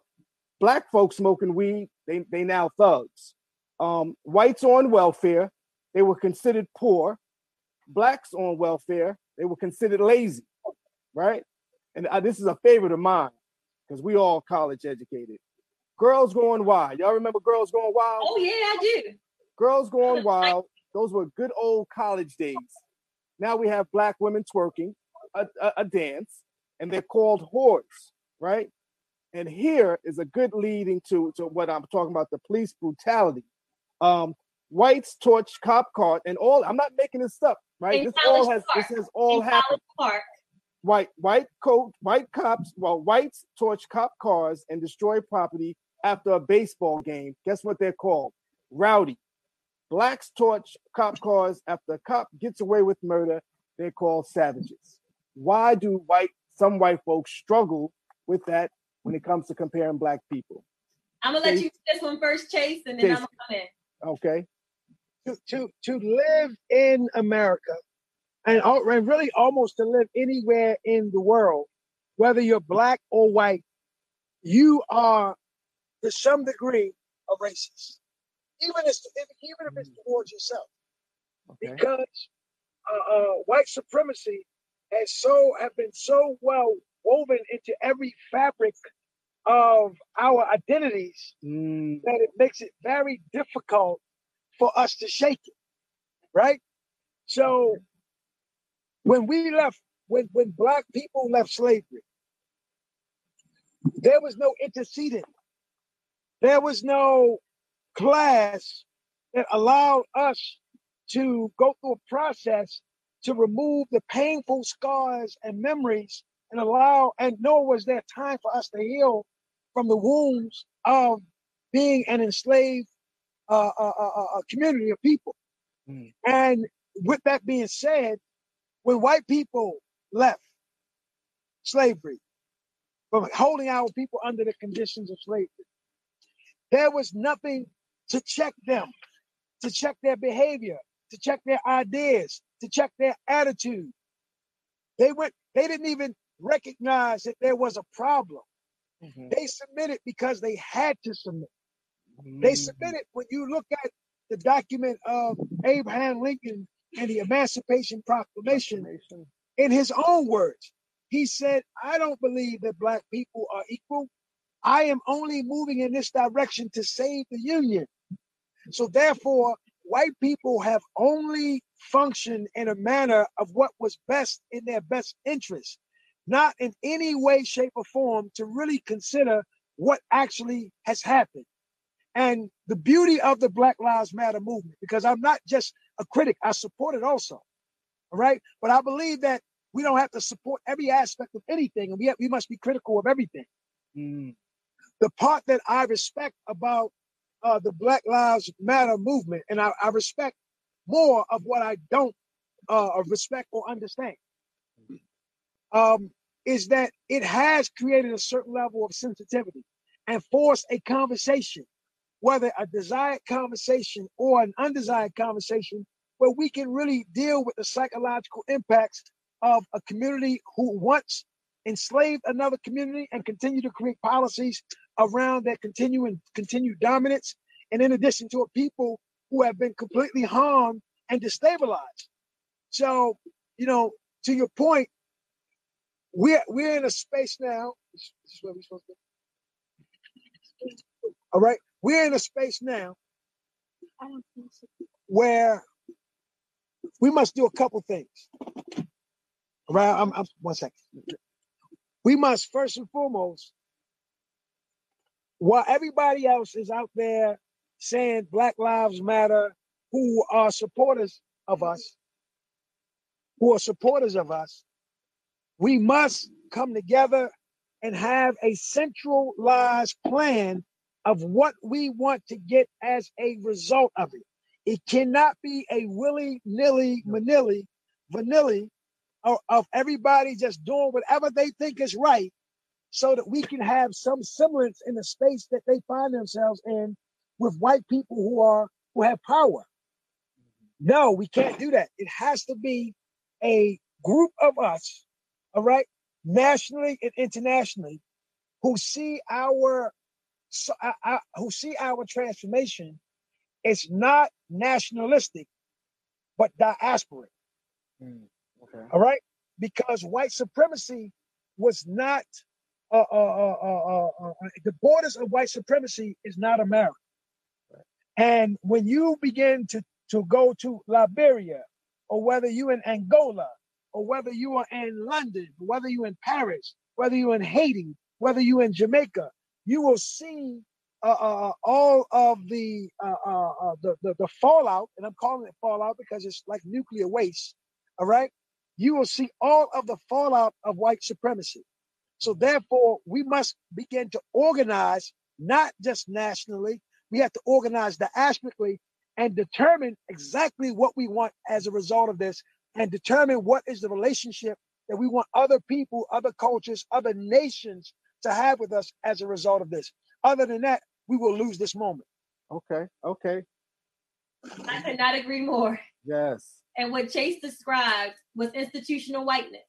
black folks smoking weed, they they now thugs. Um, whites on welfare, they were considered poor. Blacks on welfare, they were considered lazy, right? And uh, this is a favorite of mine because we all college educated. Girls going wild. Y'all remember girls going wild? Oh yeah, I do. Girls Going Wild, those were good old college days. Now we have black women twerking a, a, a dance, and they're called whores, right? And here is a good leading to, to what I'm talking about the police brutality. Um, whites torch cop car, and all I'm not making this up, right? In this all has this has all In happened Park. White white coat white cops well whites torch cop cars and destroy property after a baseball game. Guess what they're called? Rowdy. Blacks torch cop cars after a cop gets away with murder they're called savages. Why do white some white folks struggle with that when it comes to comparing black people? I'm gonna let you do this one first, Chase, and then Chase. I'm gonna come in. okay. To to to live in America and, and really almost to live anywhere in the world, whether you're black or white, you are to some degree a racist, even if even if it's towards yourself, Okay. because uh, uh, white supremacy has so have been so well woven into every fabric of our identities Mm, that it makes it very difficult for us to shake it, right? So when we left, when when black people left slavery, there was no interceding. There was no class that allowed us to go through a process to remove the painful scars and memories and allow, and nor was there time for us to heal from the wounds of being an enslaved uh, uh, uh, uh, community of people. Mm. And with that being said, when white people left slavery, from holding our people under the conditions of slavery, there was nothing to check them, to check their behavior, to check their ideas, to check their attitude. They went, they didn't even recognize that there was a problem. mhm, They submitted because they had to submit. They mm, submitted when you look at the document of Abraham Lincoln and the Emancipation Proclamation, in his own words, he said, I don't believe that black people are equal. I am only moving in this direction to save the Union. So therefore, white people have only functioned in a manner of what was best in their best interest, not in any way, shape, or form to really consider what actually has happened. And the beauty of the Black Lives Matter movement, because I'm not just a critic, I support it also. All right. But I believe that we don't have to support every aspect of anything, and we, have, we must be critical of everything. Mm, The part that I respect about uh, the Black Lives Matter movement, and I, I respect more of what I don't uh, respect or understand, um, is that it has created a certain level of sensitivity and forced a conversation, whether a desired conversation or an undesired conversation, where we can really deal with the psychological impacts of a community who once enslaved another community and continue to create policies around that continue and continued dominance. And in addition to a people who have been completely harmed and destabilized. So, you know, to your point, we're we're in a space now. All right. We're in a space now where we must do a couple things. All right. I'm, I'm one second. We must first and foremost, while everybody else is out there saying Black Lives Matter, who are supporters of us, who are supporters of us, we must come together and have a centralized plan of what we want to get as a result of it. It cannot be a willy nilly manilly vanilly of, of everybody just doing whatever they think is right so that we can have some semblance in the space that they find themselves in with white people who are who have power. No, we can't do that. It has to be a group of us, all right, nationally and internationally, who see our so, uh, uh, who see our transformation is not nationalistic, but diasporic. mm, okay. All right, because white supremacy was not uh, uh, uh, uh, uh, uh, the borders of white supremacy is not America. And when you begin to to go to Liberia, or whether you in Angola, or whether you are in London, whether you in Paris, whether you in Haiti, whether you in Jamaica, you will see uh, uh, all of the, uh, uh, uh, the the the fallout, and I'm calling it fallout because it's like nuclear waste. All right, you will see all of the fallout of white supremacy. So therefore, we must begin to organize, not just nationally. We have to organize diasporically and determine exactly what we want as a result of this, and determine what is the relationship that we want other people, other cultures, other nations to have with us as a result of this. Other than that, we will lose this moment. Okay. Okay. I could not agree more. Yes. And what Chase described was institutional whiteness.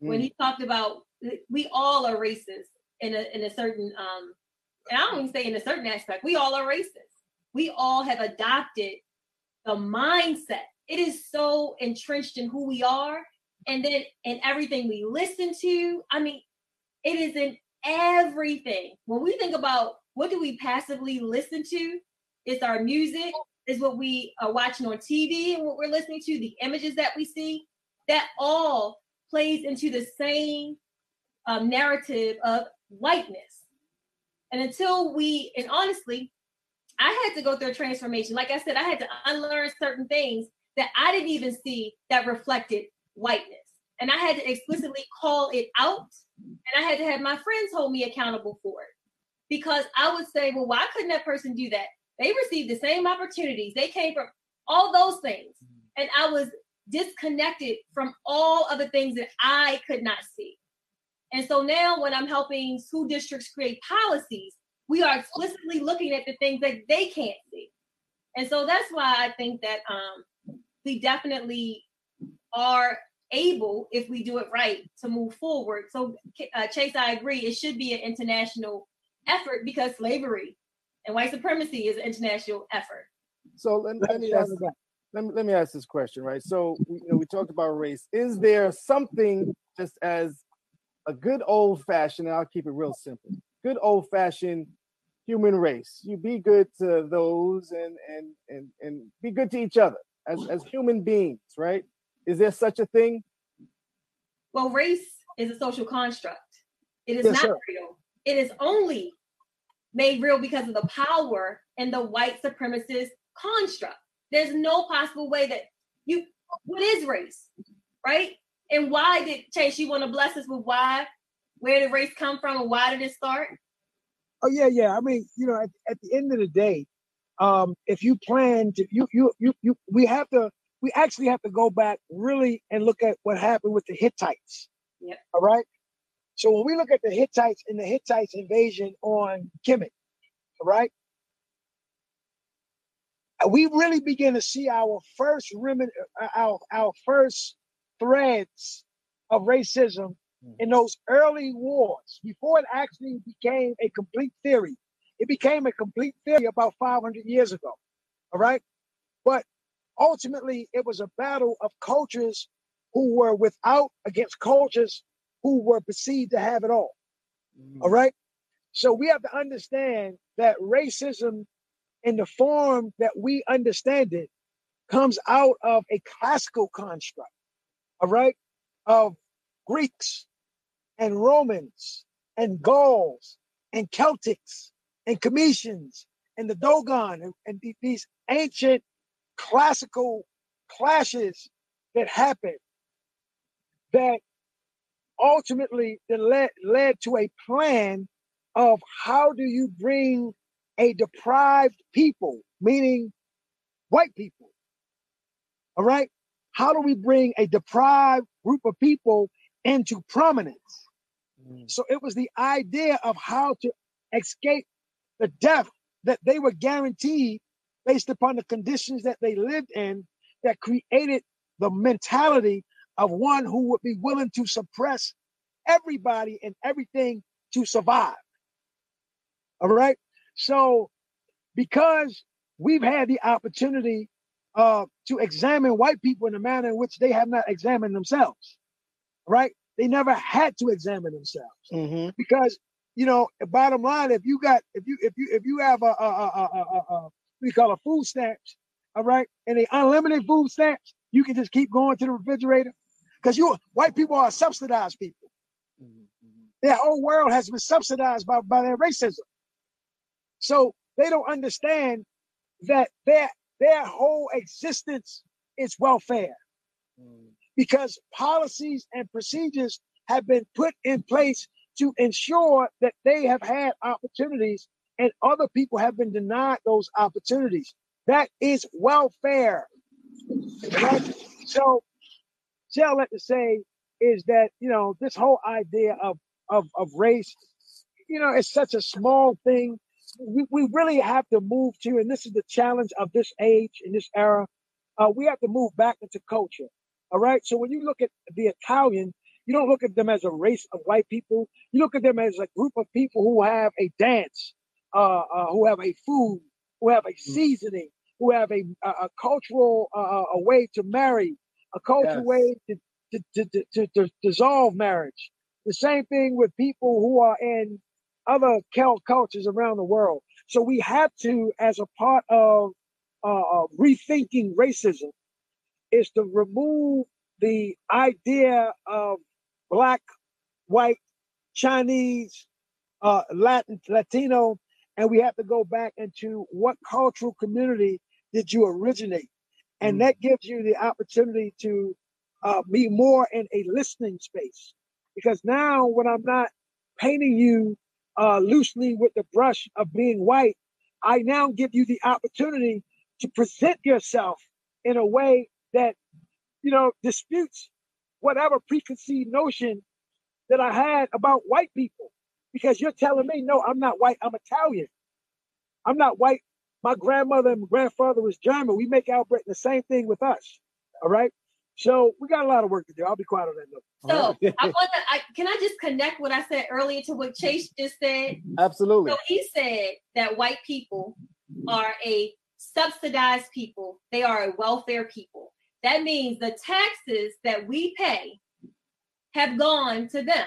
When Mm, he talked about we all are racist in a in a certain um and I don't even say in a certain aspect, we all are racist. We all have adopted the mindset. It is so entrenched in who we are. And then in everything we listen to, I mean, it is in everything. When we think about what do we passively listen to, it's our music, is what we are watching on TV and what we're listening to, the images that we see, that all plays into the same um, narrative of whiteness. And until we, and honestly, I had to go through a transformation. Like I said, I had to unlearn certain things that I didn't even see that reflected whiteness. And I had to explicitly call it out. And I had to have my friends hold me accountable for it. Because I would say, well, why couldn't that person do that? They received the same opportunities. They came from all those things. And I was disconnected from all of the things that I could not see. And so now when I'm helping school districts create policies, we are explicitly looking at the things that they can't see. And so that's why I think that um, we definitely are able, if we do it right, to move forward. So, uh, Chase, I agree, it should be an international effort because slavery and white supremacy is an international effort. So let, let me ask let me, let me ask this question, right? So you know, we talked about race. Is there something just as a good old fashioned, I'll keep it real simple, good old fashioned human race. You be good to those and and and and be good to each other as as human beings, right? Is there such a thing? Well, race is a social construct. It is Yes, not sir. real. It is only made real because of the power and the white supremacist construct. There's no possible way that you what is race, right? And why did Chase you want to bless us with why? Where did race come from and why did it start? Oh yeah, yeah. I mean, you know, at, at the end of the day, um, if you plan to, you, you, you, you, we have to, we actually have to go back really and look at what happened with the Hittites. Yep. All right. So when we look at the Hittites and the Hittites invasion on Kemet, all right, uh, we really begin to see our first remnant, uh, our our first threads of racism in those early wars before it actually became a complete theory. It became a complete theory about 500 years ago. All right. But ultimately, it was a battle of cultures who were without against cultures who were perceived to have it all. Mm-hmm. All right. So we have to understand that racism, in the form that we understand it, comes out of a classical construct. All right. Of Greeks and Romans and Gauls and Celtics and Kemetians and the Dogon and, and these ancient classical clashes that happened that ultimately that led, led to a plan of how do you bring a deprived people, meaning white people, all right? How do we bring a deprived group of people into prominence? Mm. So it was the idea of how to escape the death that they were guaranteed based upon the conditions that they lived in that created the mentality of one who would be willing to suppress everybody and everything to survive. All right. So because we've had the opportunity uh, to examine white people in a manner in which they have not examined themselves, right? They never had to examine themselves Mm-hmm. because you know bottom line if you got if you if you if you have a a a, a, a, a what do you call a food stamps all right? And they unlimited food stamps. You can just keep going to the refrigerator. Because you white people are subsidized people. Mm-hmm. Their whole world has been subsidized by, by their racism. So they don't understand that their their whole existence is welfare. Mm-hmm. Because policies and procedures have been put in place to ensure that they have had opportunities and other people have been denied those opportunities. That is welfare. Right? So, I like to say is that you know this whole idea of of of race, you know, it's such a small thing. We, we really have to move to, and this is the challenge of this age in this era. Uh, we have to move back into culture. All right. So when you look at the Italian, you don't look at them as a race of white people. You look at them as a group of people who have a dance, uh, uh, who have a food, who have a seasoning, who have a, a, a cultural uh, a way to marry, a cultural Yes. way to to, to, to, to, dissolve marriage. The same thing with people who are in other cul- cultures around the world. So we have to, as a part of uh, uh, rethinking racism, is to remove the idea of black, white, Chinese, uh, Latin, Latino, and we have to go back into what cultural community did you originate, and that gives you the opportunity to uh, be more in a listening space. Because now, when I'm not painting you uh, loosely with the brush of being white, I now give you the opportunity to present yourself in a way that you know disputes whatever preconceived notion that I had about white people. Because you're telling me, no, I'm not white, I'm Italian. I'm not white. My grandmother and grandfather was German. We make our bread the same thing with us. All right. So we got a lot of work to do. I'll be quiet on that note. So I want to. I, can I just connect what I said earlier to what Chase just said? Absolutely. So he said that white people are a subsidized people. They are a welfare people. That means the taxes that we pay have gone to them.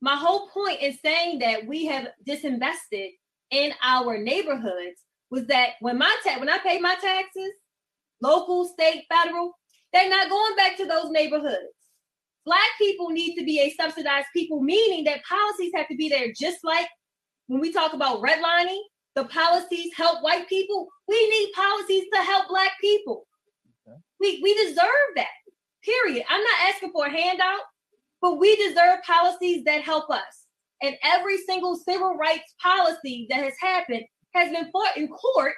My whole point in saying that we have disinvested in our neighborhoods was that when my ta- when I pay my taxes, local, state, federal, they're not going back to those neighborhoods. Black people need to be a subsidized people, meaning that policies have to be there just like when we talk about redlining, the policies help white people. We need policies to help black people. We we deserve that. Period. I'm not asking for a handout, but we deserve policies that help us. And every single civil rights policy that has happened has been fought in court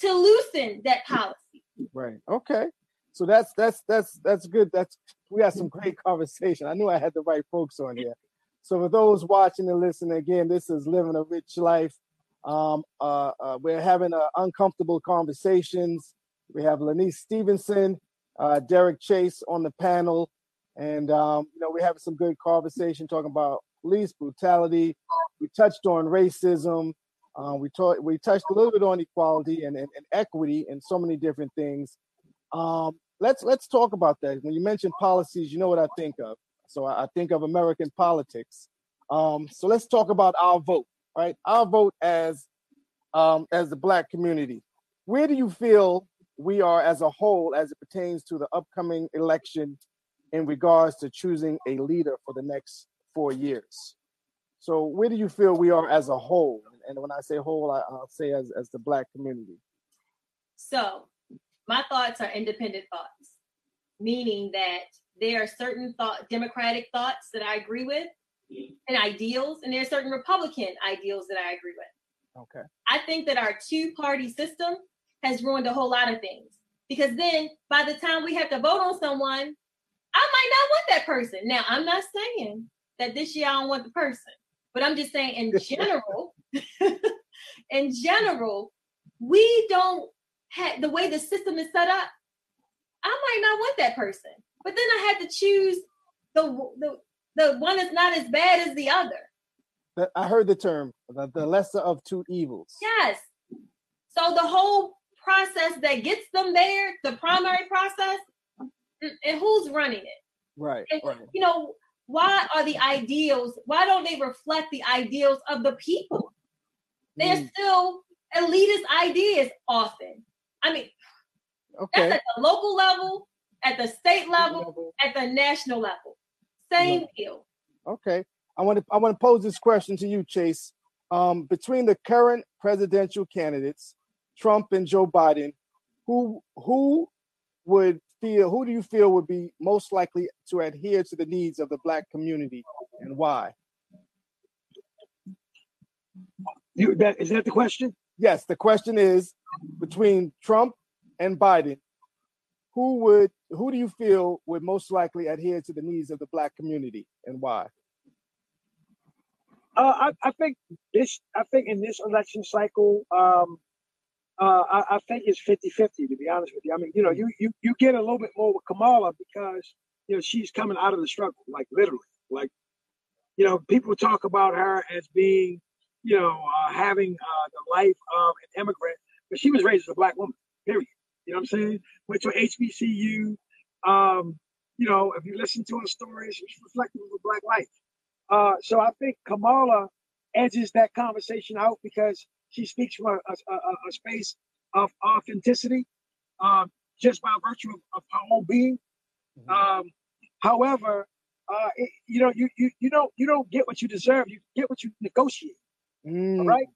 to loosen that policy. Right. Okay. So that's that's that's that's good. That's we had some great conversation. I knew I had the right folks on here. So for those watching and listening again, this is living a rich life. Um, uh, uh, we're having uh, uncomfortable conversations. We have Lanice Stevenson, uh, Derek Chase on the panel, and um, you know we're having some good conversation talking about police brutality. We touched on racism. Uh, we taught we touched a little bit on equality and, and, and equity and so many different things. Um, let's let's talk about that. When you mention policies, you know what I think of. So I, I think of American politics. Um, so let's talk about our vote, right? Our vote as um, as the Black community. Where do you feel we are as a whole, as it pertains to the upcoming election, in regards to choosing a leader for the next four years? So where do you feel we are as a whole? And when I say whole, I, I'll say as as the Black community. So, my thoughts are independent thoughts, meaning that there are certain thought democratic thoughts that I agree with and ideals, and there are certain Republican ideals that I agree with. Okay. I think that our two party system has ruined a whole lot of things because then by the time we have to vote on someone, I might not want that person. Now, I'm not saying that this year I don't want the person, but I'm just saying in general, in general, we don't have the way the system is set up. I might not want that person, but then I had to choose the the the one that's not as bad as the other. I heard the term the, the lesser of two evils. Yes. So the whole process that gets them there, the primary process, and who's running it? Right. And, Right. You know, why are the ideals, why don't they reflect the ideals of the people? They're Mm, still elitist ideas often. I mean, that's at the local level, at the state level, at the national level. Same deal. Okay. I want to I want to pose this question to you, Chase. Um, between the current presidential candidates, Trump and Joe Biden, who who would feel who do you feel would be most likely to adhere to the needs of the black community and why? You, that, is that the question? Yes, the question is between Trump and Biden, who would who do you feel would most likely adhere to the needs of the black community and why? Uh, I, I think this. I think in this election cycle, um, uh, I, I think it's 50-50, To be honest with you, I mean, you know, you you you get a little bit more with Kamala because you know she's coming out of the struggle, like literally, like you know, people talk about her as being, you know, uh, having uh, the life of an immigrant, but she was raised as a black woman. Period. You know what I'm saying? Went to HBCU. Um, you know, if you listen to her stories, she's reflective of black life. Uh, so I think Kamala edges that conversation out because she speaks from a, a, a, space of authenticity, um, just by virtue of, of her own being. Mm-hmm. Um, however, uh, it, you know, you, you you don't you don't get what you deserve. You get what you negotiate. Mm. All right.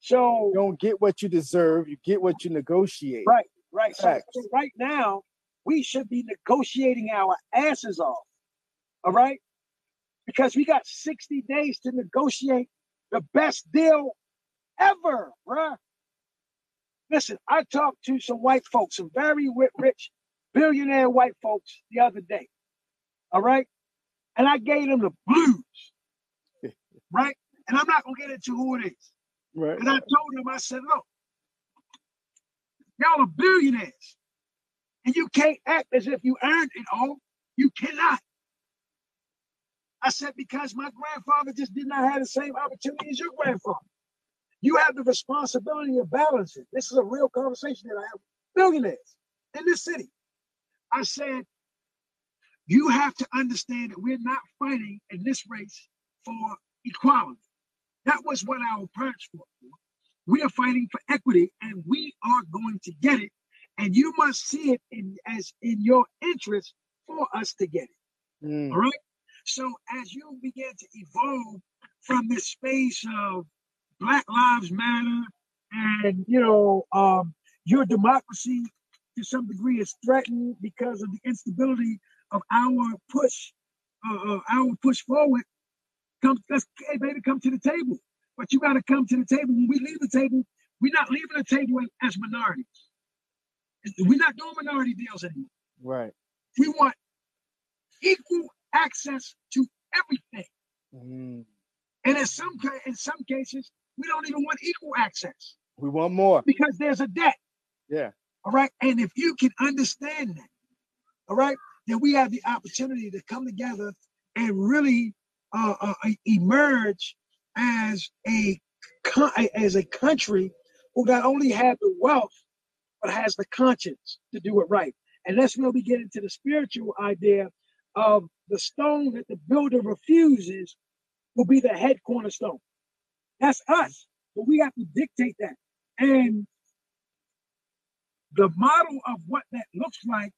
So you don't get what you deserve. You get what you negotiate. Right. Right. So, so right now, we should be negotiating our asses off. All right. Because we got 60 days to negotiate the best deal ever, bruh. Listen, I talked to some white folks, some very rich billionaire white folks the other day. All right. And I gave them the blues. right. And I'm not going to get into who it is. Right. And I told them, I said, look, y'all are billionaires. And you can't act as if you earned it all. You cannot. I said, because my grandfather just did not have the same opportunity as your grandfather. You have the responsibility of balancing. This is a real conversation that I have with billionaires in this city. I said, you have to understand that we're not fighting in this race for equality. That was what our parents fought for. We are fighting for equity and we are going to get it. And you must see it in, as in your interest for us to get it. Mm. All right. So as you begin to evolve from this space of Black Lives Matter and you know um, your democracy to some degree is threatened because of the instability of our push, uh, uh, our push forward. Come, let's hey, baby, come to the table. But you got to come to the table. When we leave the table, we're not leaving the table as minorities. We're not doing minority deals anymore. Right. We want equal access to everything. Mm. And in some in some cases, we don't even want equal access. We want more because there's a debt. Yeah. All right. And if you can understand that, all right, then we have the opportunity to come together and really uh, uh, emerge as a as a country who not only have the wealth but has the conscience to do it right. And that's where we get into the spiritual idea of the stone that the builder refuses will be the head cornerstone. That's us, but we have to dictate that. And the model of what that looks like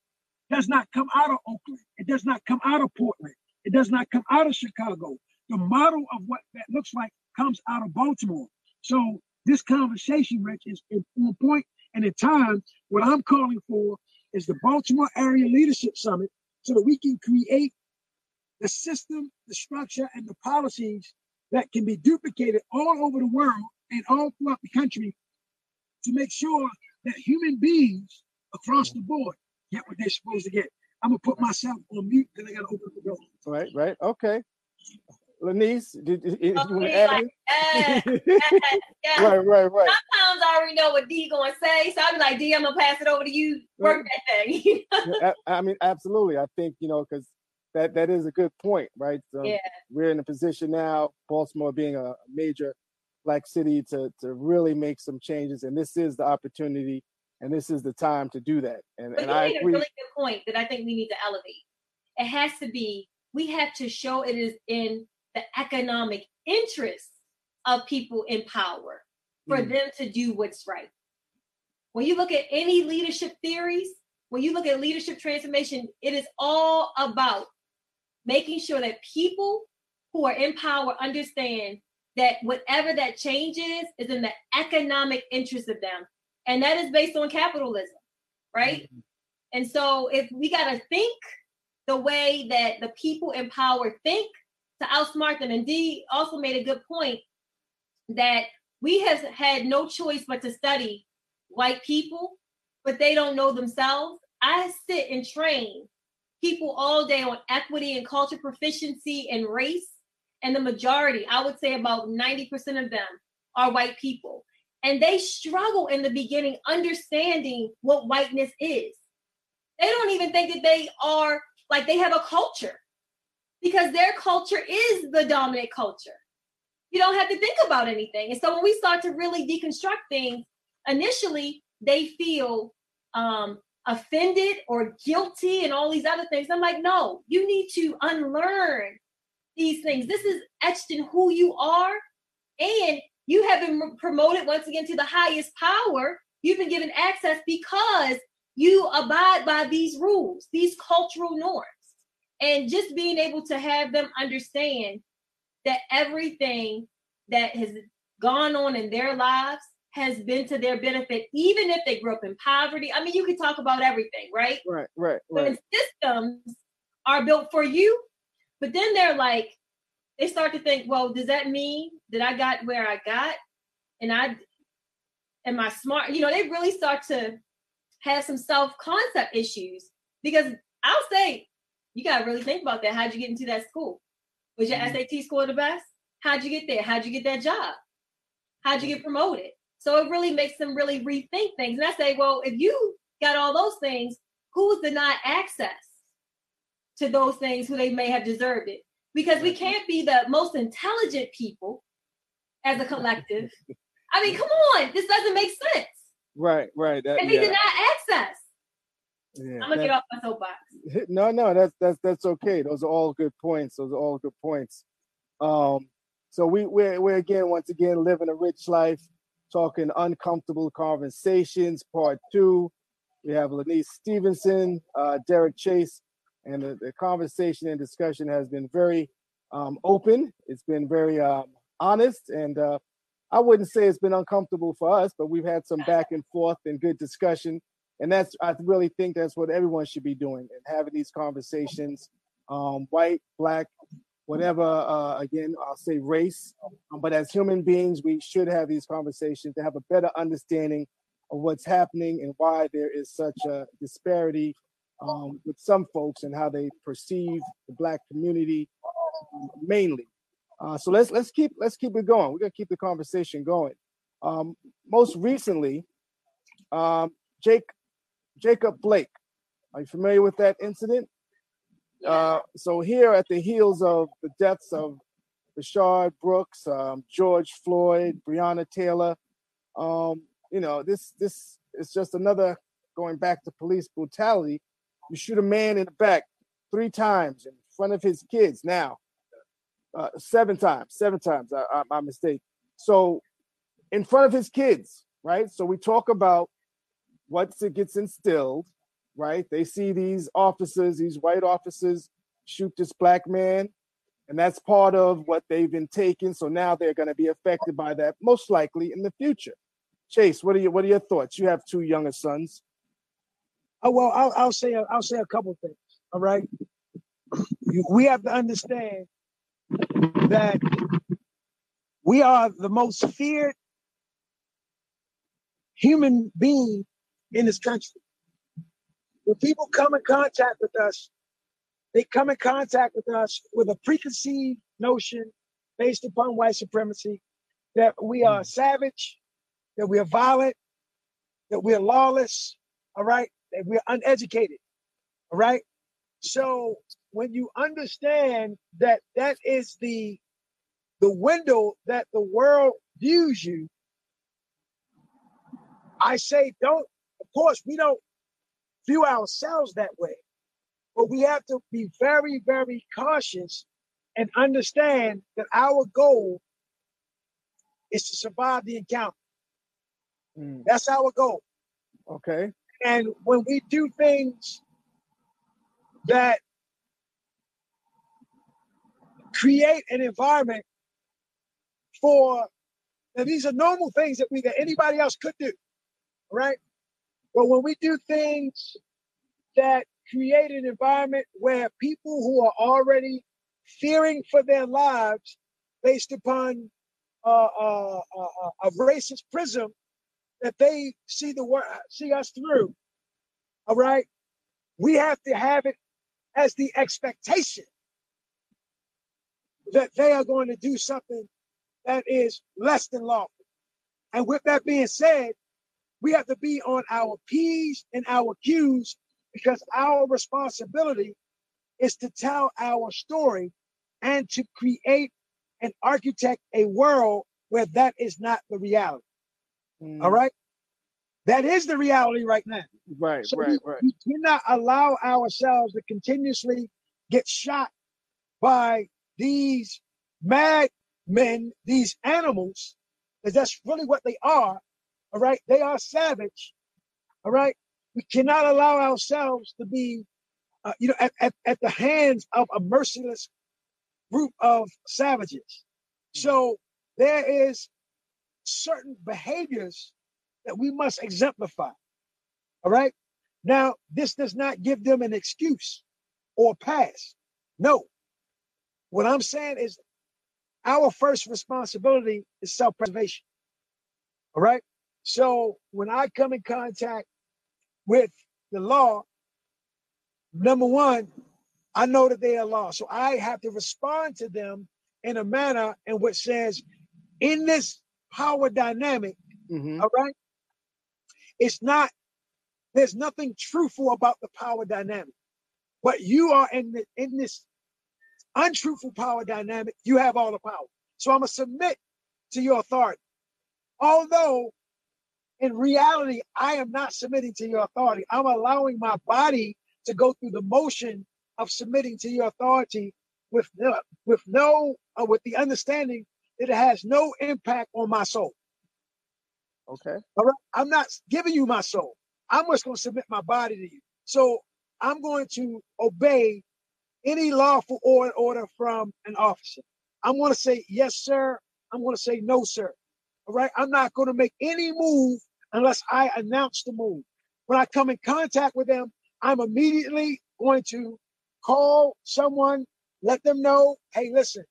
does not come out of Oakland. It does not come out of Portland. It does not come out of Chicago. The model of what that looks like comes out of Baltimore. So this conversation, Rich, is on point and in time. What I'm calling for is the Baltimore Area Leadership Summit so that we can create the system, the structure, and the policies that can be duplicated all over the world and all throughout the country to make sure that human beings across the board get what they're supposed to get. I'm gonna put myself on mute because I gotta open the door. Right, right, okay. Lanice, did, did, did you want to add? Like, uh, yeah. Right, right, right. Sometimes I already know what D going to say, so I'm like, D, I'm gonna pass it over to you. Work that thing. I, I mean, absolutely. I think you know because that that is a good point, right? So yeah. We're in a position now, Baltimore being a major black city, to to really make some changes, and this is the opportunity, and this is the time to do that. And but and you I made agree. a really good point that I think we need to elevate. It has to be. We have to show it is in the economic interests of people in power for mm. them to do what's right. When you look at any leadership theories, when you look at leadership transformation, it is all about making sure that people who are in power understand that whatever that change is is in the economic interest of them. And that is based on capitalism right? Mm-hmm. and so if we got to think the way that the people in power think to outsmart them and d also made a good point that we have had no choice but to study white people but they don't know themselves. I sit and train people all day on equity and culture proficiency and race. And the majority, I would say about 90% of them are white people. And they struggle in the beginning understanding what whiteness is. They don't even think that they are like they have a culture because their culture is the dominant culture. you don't have to think about anything. And so when we start to really deconstruct things, initially they feel um, offended or guilty and all these other things. I'm like, no, you need to unlearn these things. This is etched in who you are. And you have been promoted once again to the highest power. You've been given access because you abide by these rules, these cultural norms. And just being able to have them understand that everything that has gone on in their lives has been to their benefit, even if they grew up in poverty. I mean, you could talk about everything, right? Right, right, right. When systems are built for you, but then they're like, they start to think, well, does that mean that I got where I got? And I am I smart? You know, they really start to have some self-concept issues because I'll say, you gotta really think about that. How'd you get into that school? Was your mm-hmm. SAT score the best? How'd you get there? How'd you get that job? How'd you get promoted? So it really makes them really rethink things. And I say, well, if you got all those things, who's denied access to those things who they may have deserved it? Because we can't be the most intelligent people as a collective. I mean, come on, this doesn't make sense. Right, right. That, and they yeah. deny access. Yeah, I'm gonna get off my soapbox. No, no, that's that's that's okay. Those are all good points. Those are all good points. Um, so we we're, we're again once again living a rich life talking uncomfortable conversations, part two. We have Lanice Stevenson, uh, Derek Chase, and the, the, conversation and discussion has been very um, open. It's been very um, honest, and uh, I wouldn't say it's been uncomfortable for us, but we've had some back and forth and good discussion. And that's, I really think that's what everyone should be doing and having these conversations, um, white, black, whatever, uh, again, I'll say race. Um, but as human beings, we should have these conversations to have a better understanding of what's happening and why there is such a disparity um, with some folks and how they perceive the black community um, mainly. Uh, so let's let's keep let's keep it going. We're gonna keep the conversation going. Um, most recently, um, Jake Jacob Blake. Are you familiar with that incident? Uh, so here at the heels of the deaths of Rayshard Brooks, um, George Floyd, Breonna Taylor, um, you know, this this is just another going back to police brutality. You shoot a man in the back three times in front of his kids. Now, uh, seven times, seven times. I, I, my mistake. So, in front of his kids, right? So we talk about what it gets instilled right? They see these officers, these white officers, shoot this black man, and that's part of what they've been taking. So now they're going to be affected by that, most likely in the future. Chase, what are your what are your thoughts? You have two younger sons. Oh well, I'll, I'll say a, I'll say a couple things. All right, we have to understand that we are the most feared human being in this country when people come in contact with us, they come in contact with us with a preconceived notion based upon white supremacy that we are hmm. savage, that we are violent, that we are lawless, all right, that we're uneducated, all right. So when you understand that that is the the window that the world views you, I say don't. Of course, we don't view ourselves that way. But we have to be very, very cautious and understand that our goal is to survive the encounter. Mm. That's our goal. Okay. And when we do things that create an environment for now these are normal things that we that anybody else could do, right? But when we do things that create an environment where people who are already fearing for their lives based upon uh, uh, uh, a racist prism that they see the world see us through. All right, we have to have it as the expectation that they are going to do something that is less than lawful. And with that being said, we have to be on our P's and our Q's because our responsibility is to tell our story and to create and architect a world where that is not the reality. Mm, All right. That is the reality right now. Right, So right, we, right. we cannot allow ourselves to continuously get shot by these mad men, these animals, because that's really what they are. All right. They are savage. All right. We cannot allow ourselves to be, uh, you know, at, at, at the hands of a merciless group of savages. So there is certain behaviors that we must exemplify. All right. Now, this does not give them an excuse or pass. No. What I'm saying is our first responsibility is self preservation. All right. So when I come in contact with the law, number one, I know that they are law. So I have to respond to them in a manner in which says, in this power dynamic, hmm all right, it's not, there's nothing truthful about the power dynamic. But you are in the, in this untruthful power dynamic, you have all the power. So I'm gonna submit to your authority. Although in reality, I am not submitting to your authority. I'm allowing my body to go through the motion of submitting to your authority with no, with no, uh, with the understanding that it has no impact on my soul. Okay. All right. I'm not giving you my soul. I'm just going to submit my body to you. So I'm going to obey any lawful order, order from an officer. I'm going to say yes, sir. I'm going to say no, sir. All right. I'm not going to make any move unless I announce the move. When I come in contact with them, I'm immediately going to call someone, let them know, hey, listen,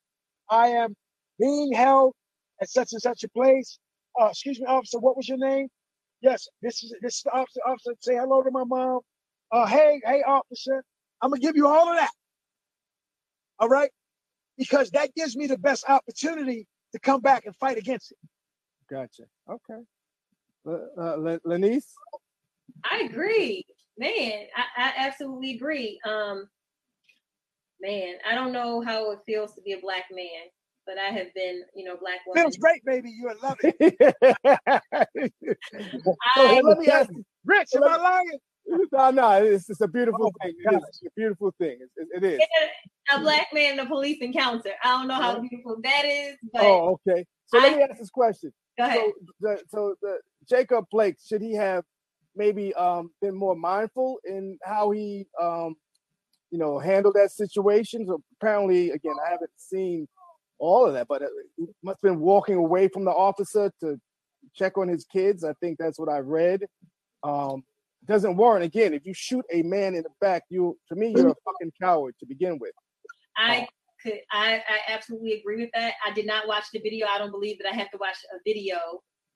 I am being held at such and such a place. Uh, excuse me, officer, what was your name? Yes, this is this is the officer. Officer, say hello to my mom. Uh, hey, hey, officer, I'm gonna give you all of that. All right, because that gives me the best opportunity to come back and fight against it. Gotcha. Okay. Uh, Le- Lanice? I agree, man. I, I absolutely agree. Um, man, I don't know how it feels to be a black man, but I have been, you know, black woman. Feels great, baby. You will love it. I, let me ask. Rich, am I lying? No, no, it's, it's a beautiful Oh, thing. It is. It's a beautiful thing. It, it is. a black man in a police encounter. I don't know how beautiful that is, but Oh, okay. So let me ask this question. go ahead. So, the, so the Jacob Blake, should he have maybe um, been more mindful in how he, um, you know, handled that situation? So apparently, again, I haven't seen all of that, but uh, he must have been walking away from the officer to check on his kids. I think that's what I read. Um, doesn't warrant again. If you shoot a man in the back, you to me you're a fucking coward to begin with. I could I, I absolutely agree with that. I did not watch the video. I don't believe that I have to watch a video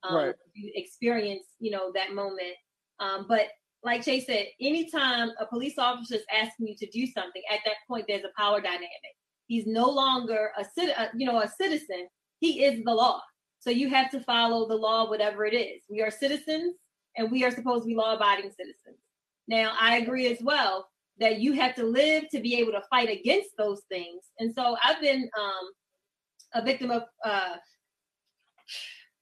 um Right. to experience, you know, that moment. Um, but like Chase said, anytime a police officer is asking you to do something, at that point there's a power dynamic. He's no longer a cit- uh, you know, a citizen. He is the law. So you have to follow the law, whatever it is. We are citizens, and we are supposed to be law-abiding citizens. Now, I agree as well that you have to live to be able to fight against those things. And so I've been um, a victim of uh,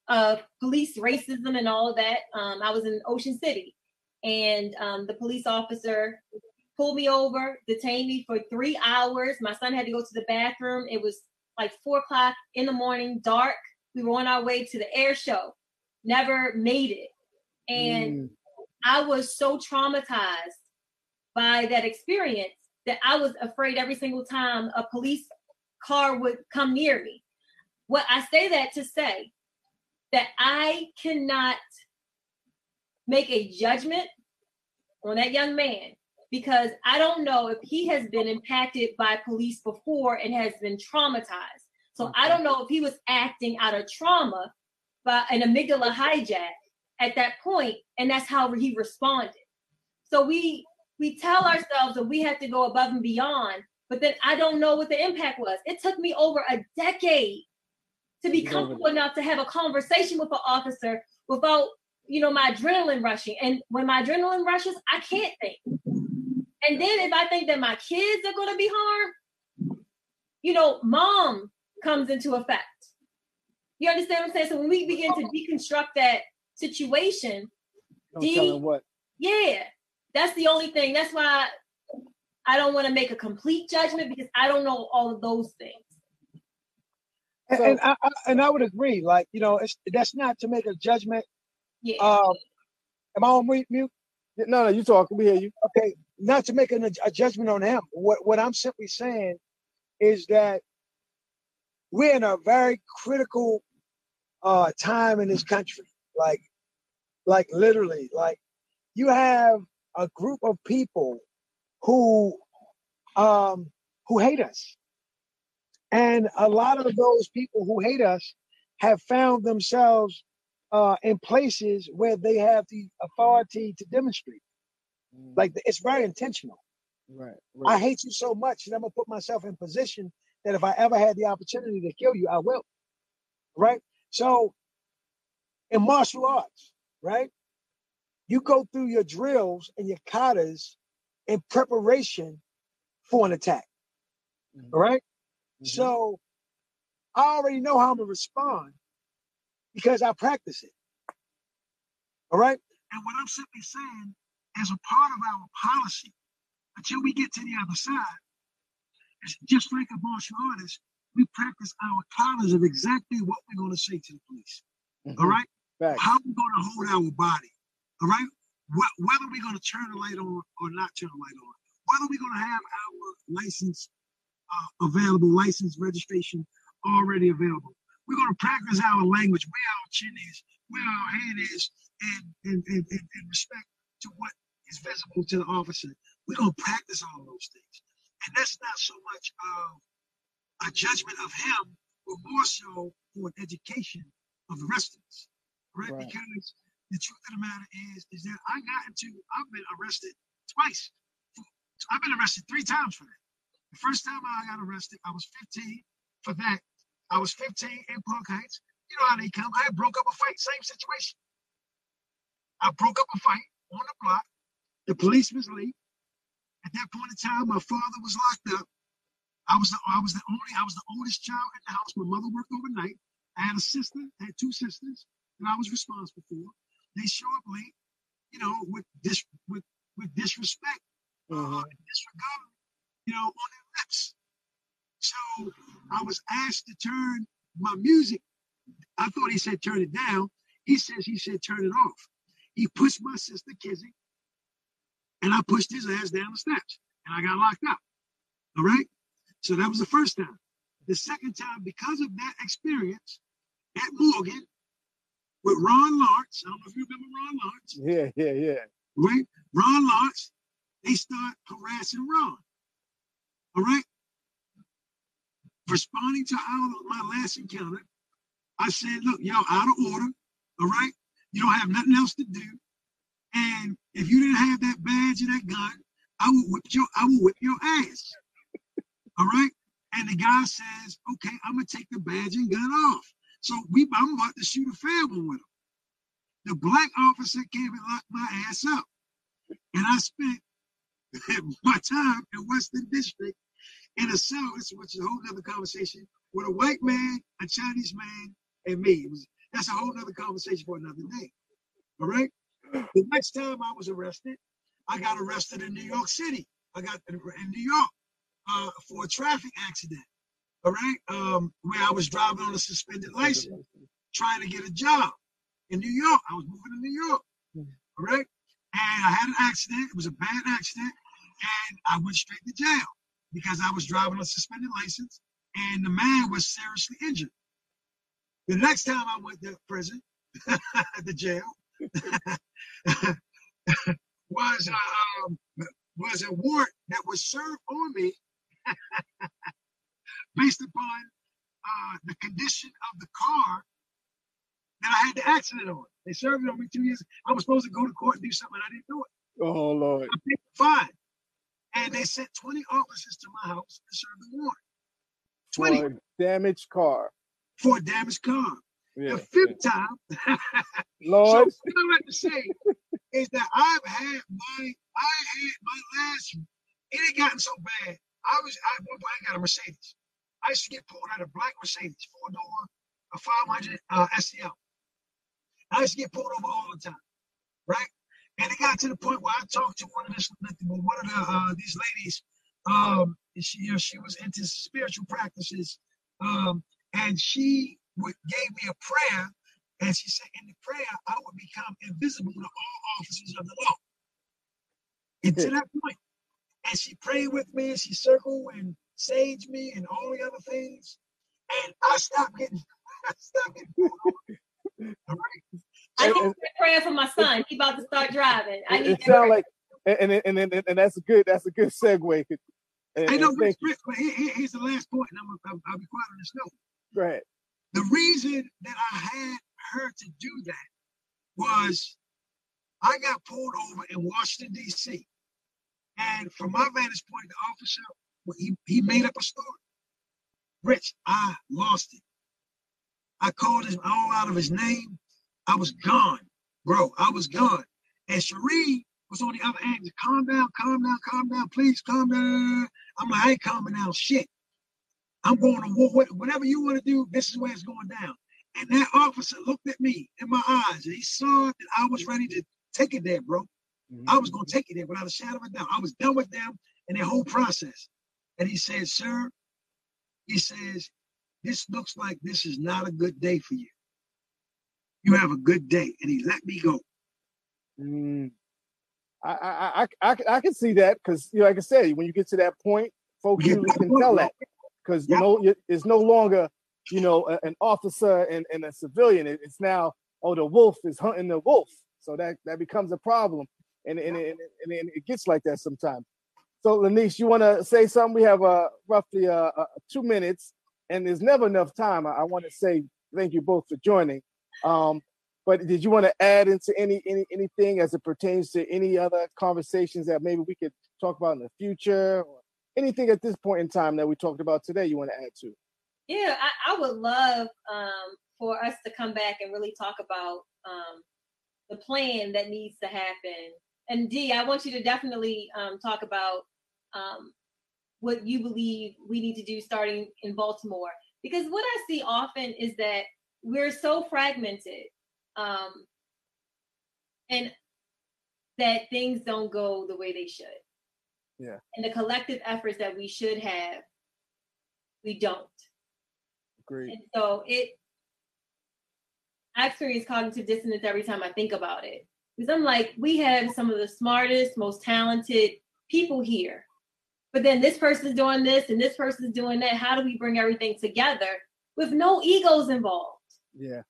uh, police racism and all of that. Um, I was in Ocean City, and um, the police officer pulled me over, detained me for three hours. My son had to go to the bathroom. It was like four o'clock in the morning, dark. We were on our way to the air show, never made it. And Mm, I was so traumatized by that experience that I was afraid every single time a police car would come near me. What I say that to say that I cannot make a judgment on that young man because I don't know if he has been impacted by police before and has been traumatized. So I don't know if he was acting out of trauma by an amygdala hijack at that point, and that's how he responded. So we we tell ourselves that we have to go above and beyond, but then I don't know what the impact was. It took me over a decade to be comfortable enough to have a conversation with an officer without, you know, my adrenaline rushing. And when my adrenaline rushes, I can't think. And then if I think that my kids are going to be harmed, you know, mom, comes into effect. You understand what I'm saying? So when we begin to deconstruct that situation, Don't D- tell him what. yeah, that's the only thing. That's why I don't want to make a complete judgment because I don't know all of those things. And, So- and I, I and I would agree. Like you know, it's that's not to make a judgment. Yeah. Um, am I on mute? mute? No, no, you talking. We hear you. Okay, not to make an, a judgment on him. What what I'm simply saying is that we're in a very critical uh time in this country. Like, like literally, like you have a group of people who um who hate us. And a lot of those people who hate us have found themselves uh, in places where they have the authority to demonstrate. Like it's very intentional. right, I hate you so much that I'm gonna put myself in position that if I ever had the opportunity to kill you, I will. Right? So in martial arts, right? You go through your drills and your katas in preparation for an attack. Mhm. All right? Mhm. So I already know how I'm gonna respond because I practice it. All right. And what I'm simply saying, as a part of our policy, until we get to the other side, is just like a martial artist, we practice our colors of exactly what we're going to say to the police. All Mhm. right. Facts. How we going to hold our body. All right. Wh- Whether we're going to turn the light on or not turn the light on. Whether we're going to have our license uh, available, license registration already available. We're going to practice our language, where our chin is, where our head is, and and, and, and, and respect to what is visible to the officer. We're going to practice all those things. And that's not so much of a judgment of him, but more so for an education of the rest of us. Right? Right. Because the truth of the matter is, is that I got into, I've been arrested twice. I've been arrested three times for that. The first time I got arrested, I was 15 for that. I was 15 in Park Heights. You know how they come. I broke up a fight, same situation. I broke up a fight on the block. The police was late. At that point in time, my father was locked up. I was the I was the only I was the oldest child in the house. My mother worked overnight. I had a sister, I had two sisters that I was responsible for. They show up late, you know, with dis with with disrespect, uh, Mhm. disregard, you know, on their lips. So I was asked to turn my music. I thought he said turn it down. He says he said turn it off. He pushed my sister Kizzy, and I pushed his ass down the steps, and I got locked up. All right. So that was the first time. The second time, because of that experience at Morgan with Ron Lawrence, I don't know if you remember Ron Lawrence, Yeah, yeah, yeah. right? Ron Lawrence, they start harassing Ron. All right. Responding to our, my last encounter, I said, look, y'all out of order. All right. You don't have nothing else to do. And if you didn't have that badge and that gun, I will whip your I will whip your ass. All right. And the guy says, okay, I'm gonna take the badge and gun off. So we I'm about to shoot a fair one with him. The black officer came and locked my ass up. And I spent my time in Western District in a cell, which is a whole other conversation, with a white man, a Chinese man, and me. Was, that's a whole other conversation for another day. All right. The next time I was arrested, I got arrested in New York City. I got in in New York uh, for a traffic accident. All right. Um, where I was driving on a suspended license, trying to get a job in New York. I was moving to New York. All right. And I had an accident. It was a bad accident. And I went straight to jail because I was driving a suspended license and the man was seriously injured. The next time I went to prison, the jail, was uh, um, was a warrant that was served on me based upon uh, the condition of the car that I had the accident on. They served it on me two years. I was supposed to go to court and do something. I didn't do it. Oh Lord. I paid the fine. And they sent 20 officers to my house to serve the warrant. 20 For a damaged car. for a damaged car. Yeah. the fifth time, Lord. so what I like to say is that I've had my, I had my last, it had gotten so bad. I was, I, one point I got a Mercedes. I used to get pulled out of black Mercedes, four door, a 500 uh, SEL. I used to get pulled over all the time, right? And it got to the point where I talked to one of this, one of the uh, these ladies. Um, she, you know, she was into spiritual practices, um, and she would, gave me a prayer, and she said, in the prayer, I would become invisible to all officers of the law. And to that point, and she prayed with me, and she circled and sage me, and all the other things, and I stopped getting, I stopped getting. all right. I need to praying for my son. He about to start driving. I need it sounds like, and and, and and that's a good that's a good segue. And, I know, but, but here, here's the last point, and I'm, I'll, I'll be quiet on this note. Go ahead. The reason that I had her to do that was I got pulled over in Washington D.C. And from my vantage point, the officer he, he made up a story. Rich, I lost it. I called him all out of his name. I was gone, bro. I was gone. And Cherie was on the other end. Calm down, calm down, calm down, please calm down. I'm like, I ain't calming down shit. I'm going to war. Whatever you want to do, this is where it's going down. And that officer looked at me in my eyes and he saw that I was ready to take it there, bro. Mm-hmm. I was going to take it there without a shadow of a doubt. I was done with them and their whole process. And he said, Sir, he says, this looks like this is not a good day for you. You have a good day. And he let me go. Mm. I, I, I, I, I can see that because, you know, like I said, when you get to that point, folks you can tell that because, you know, it's no longer, you know, a, an officer and, and a civilian. It, it's now, oh, the wolf is hunting the wolf. So that, that becomes a problem. And, and, and, and, and it gets like that sometimes. So, Lanice, you want to say something? We have uh, roughly uh, uh, two minutes, and there's never enough time. I, I want to say thank you both for joining. Um, but did you want to add into any any anything as it pertains to any other conversations that maybe we could talk about in the future, or anything at this point in time that we talked about today? You want to add to? Yeah, I, I would love um, for us to come back and really talk about um, the plan that needs to happen. And D, I want you to definitely um, talk about um, what you believe we need to do starting in Baltimore. Because what I see often is that we're so fragmented um, and that things don't go the way they should. Yeah. And the collective efforts that we should have, we don't. Great. And so it, I experience cognitive dissonance every time I think about it. Because I'm like, we have some of the smartest, most talented people here. But then this person's doing this and this person's doing that. How do we bring everything together with no egos involved? Yeah.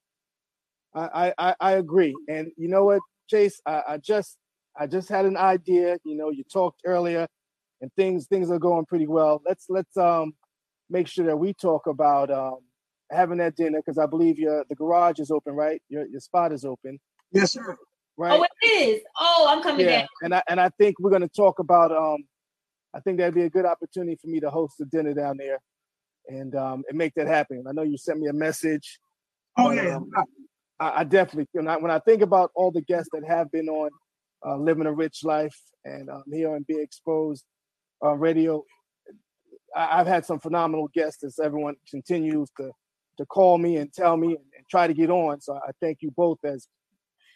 I, I, I agree. And you know what, Chase, I, I just I just had an idea. You know, you talked earlier and things things are going pretty well. Let's let's um make sure that we talk about um having that dinner because I believe your the garage is open, right? Your your spot is open. Yes, sir. Right. Oh, it is. Oh, I'm coming yeah. down. And I and I think we're gonna talk about um I think that'd be a good opportunity for me to host a dinner down there and um and make that happen. I know you sent me a message. Oh yeah. Um, I, I definitely when I, when I think about all the guests that have been on uh, living a rich life and um, here on Be Exposed uh, Radio, I, have had some phenomenal guests as everyone continues to to call me and tell me and, and, try to get on. So I thank you both as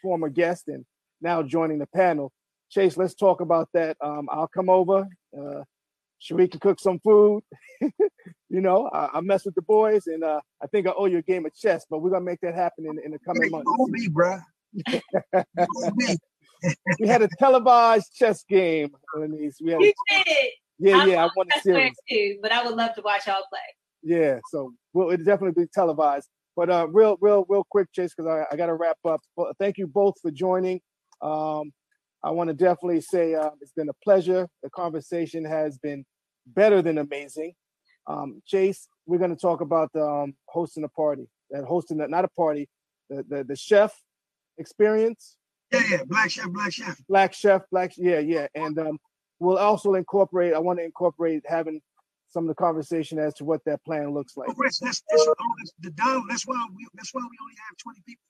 former guests and now joining the panel. Chase, let's talk about that. Um, I'll come over. Uh, Cherie can cook some food. you know, I, I, mess with the boys, and uh, I think I owe you a game of chess, but we're gonna make that happen in, in the coming months. me, bro. we had a televised chess game, Denise. We had you a, did. Yeah, I yeah, I won a series too, but I would love to watch y'all play. Yeah, so well, it definitely be televised. But uh, real, real, real quick, Chase, because I, I got to wrap up. But thank you both for joining. Um, I want to definitely say uh, it's been a pleasure. The conversation has been better than amazing. Um, Chase, we're going to talk about um, hosting a party, that hosting that not a party, the, the the chef experience. Yeah, yeah, black chef, black chef, black chef, black yeah, yeah, and um, we'll also incorporate. I want to incorporate having some of the conversation as to what that plan looks like. Oh, that's, that's, that's, the dollar. That's why we that's why we only have twenty people.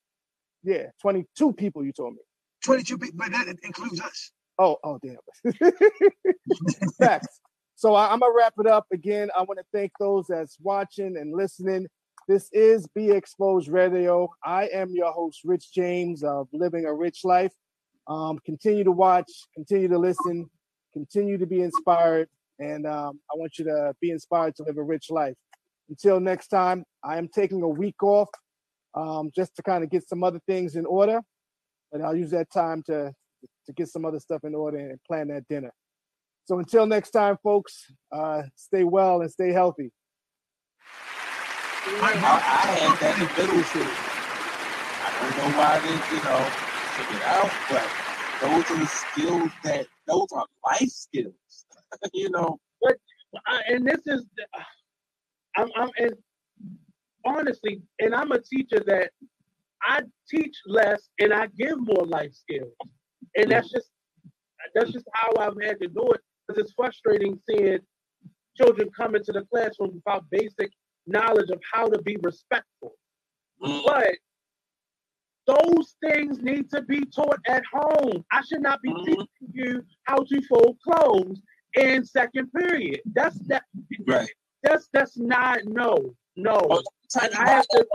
Yeah, twenty two people. You told me. 22 people, but that includes us. Oh, oh, damn. Facts. So I, am gonna wrap it up again. I want to thank those that's watching and listening. This is Be Exposed Radio. I am your host, Rich James of Living a Rich Life. Um, continue to watch, continue to listen, continue to be inspired, and um, I want you to be inspired to live a rich life. Until next time, I am taking a week off um, just to kind of get some other things in order, and I'll use that time to to get some other stuff in order and plan that dinner. So until next time, folks, uh, stay well and stay healthy. I, I had that in middle school. I don't know why they, you know, took it out, but those are the skills that those are life skills. you know. But uh, and this is, I'm, I'm, and honestly, and I'm a teacher that I teach less and I give more life skills, and that's just that's just how I've had to do it because it's frustrating seeing children come into the classroom without basic knowledge of how to be respectful. Mm. But those things need to be taught at home. I should not be mm. teaching you how to fold clothes in second period. That's that. Right. That's that's not no no. Oh, I have to.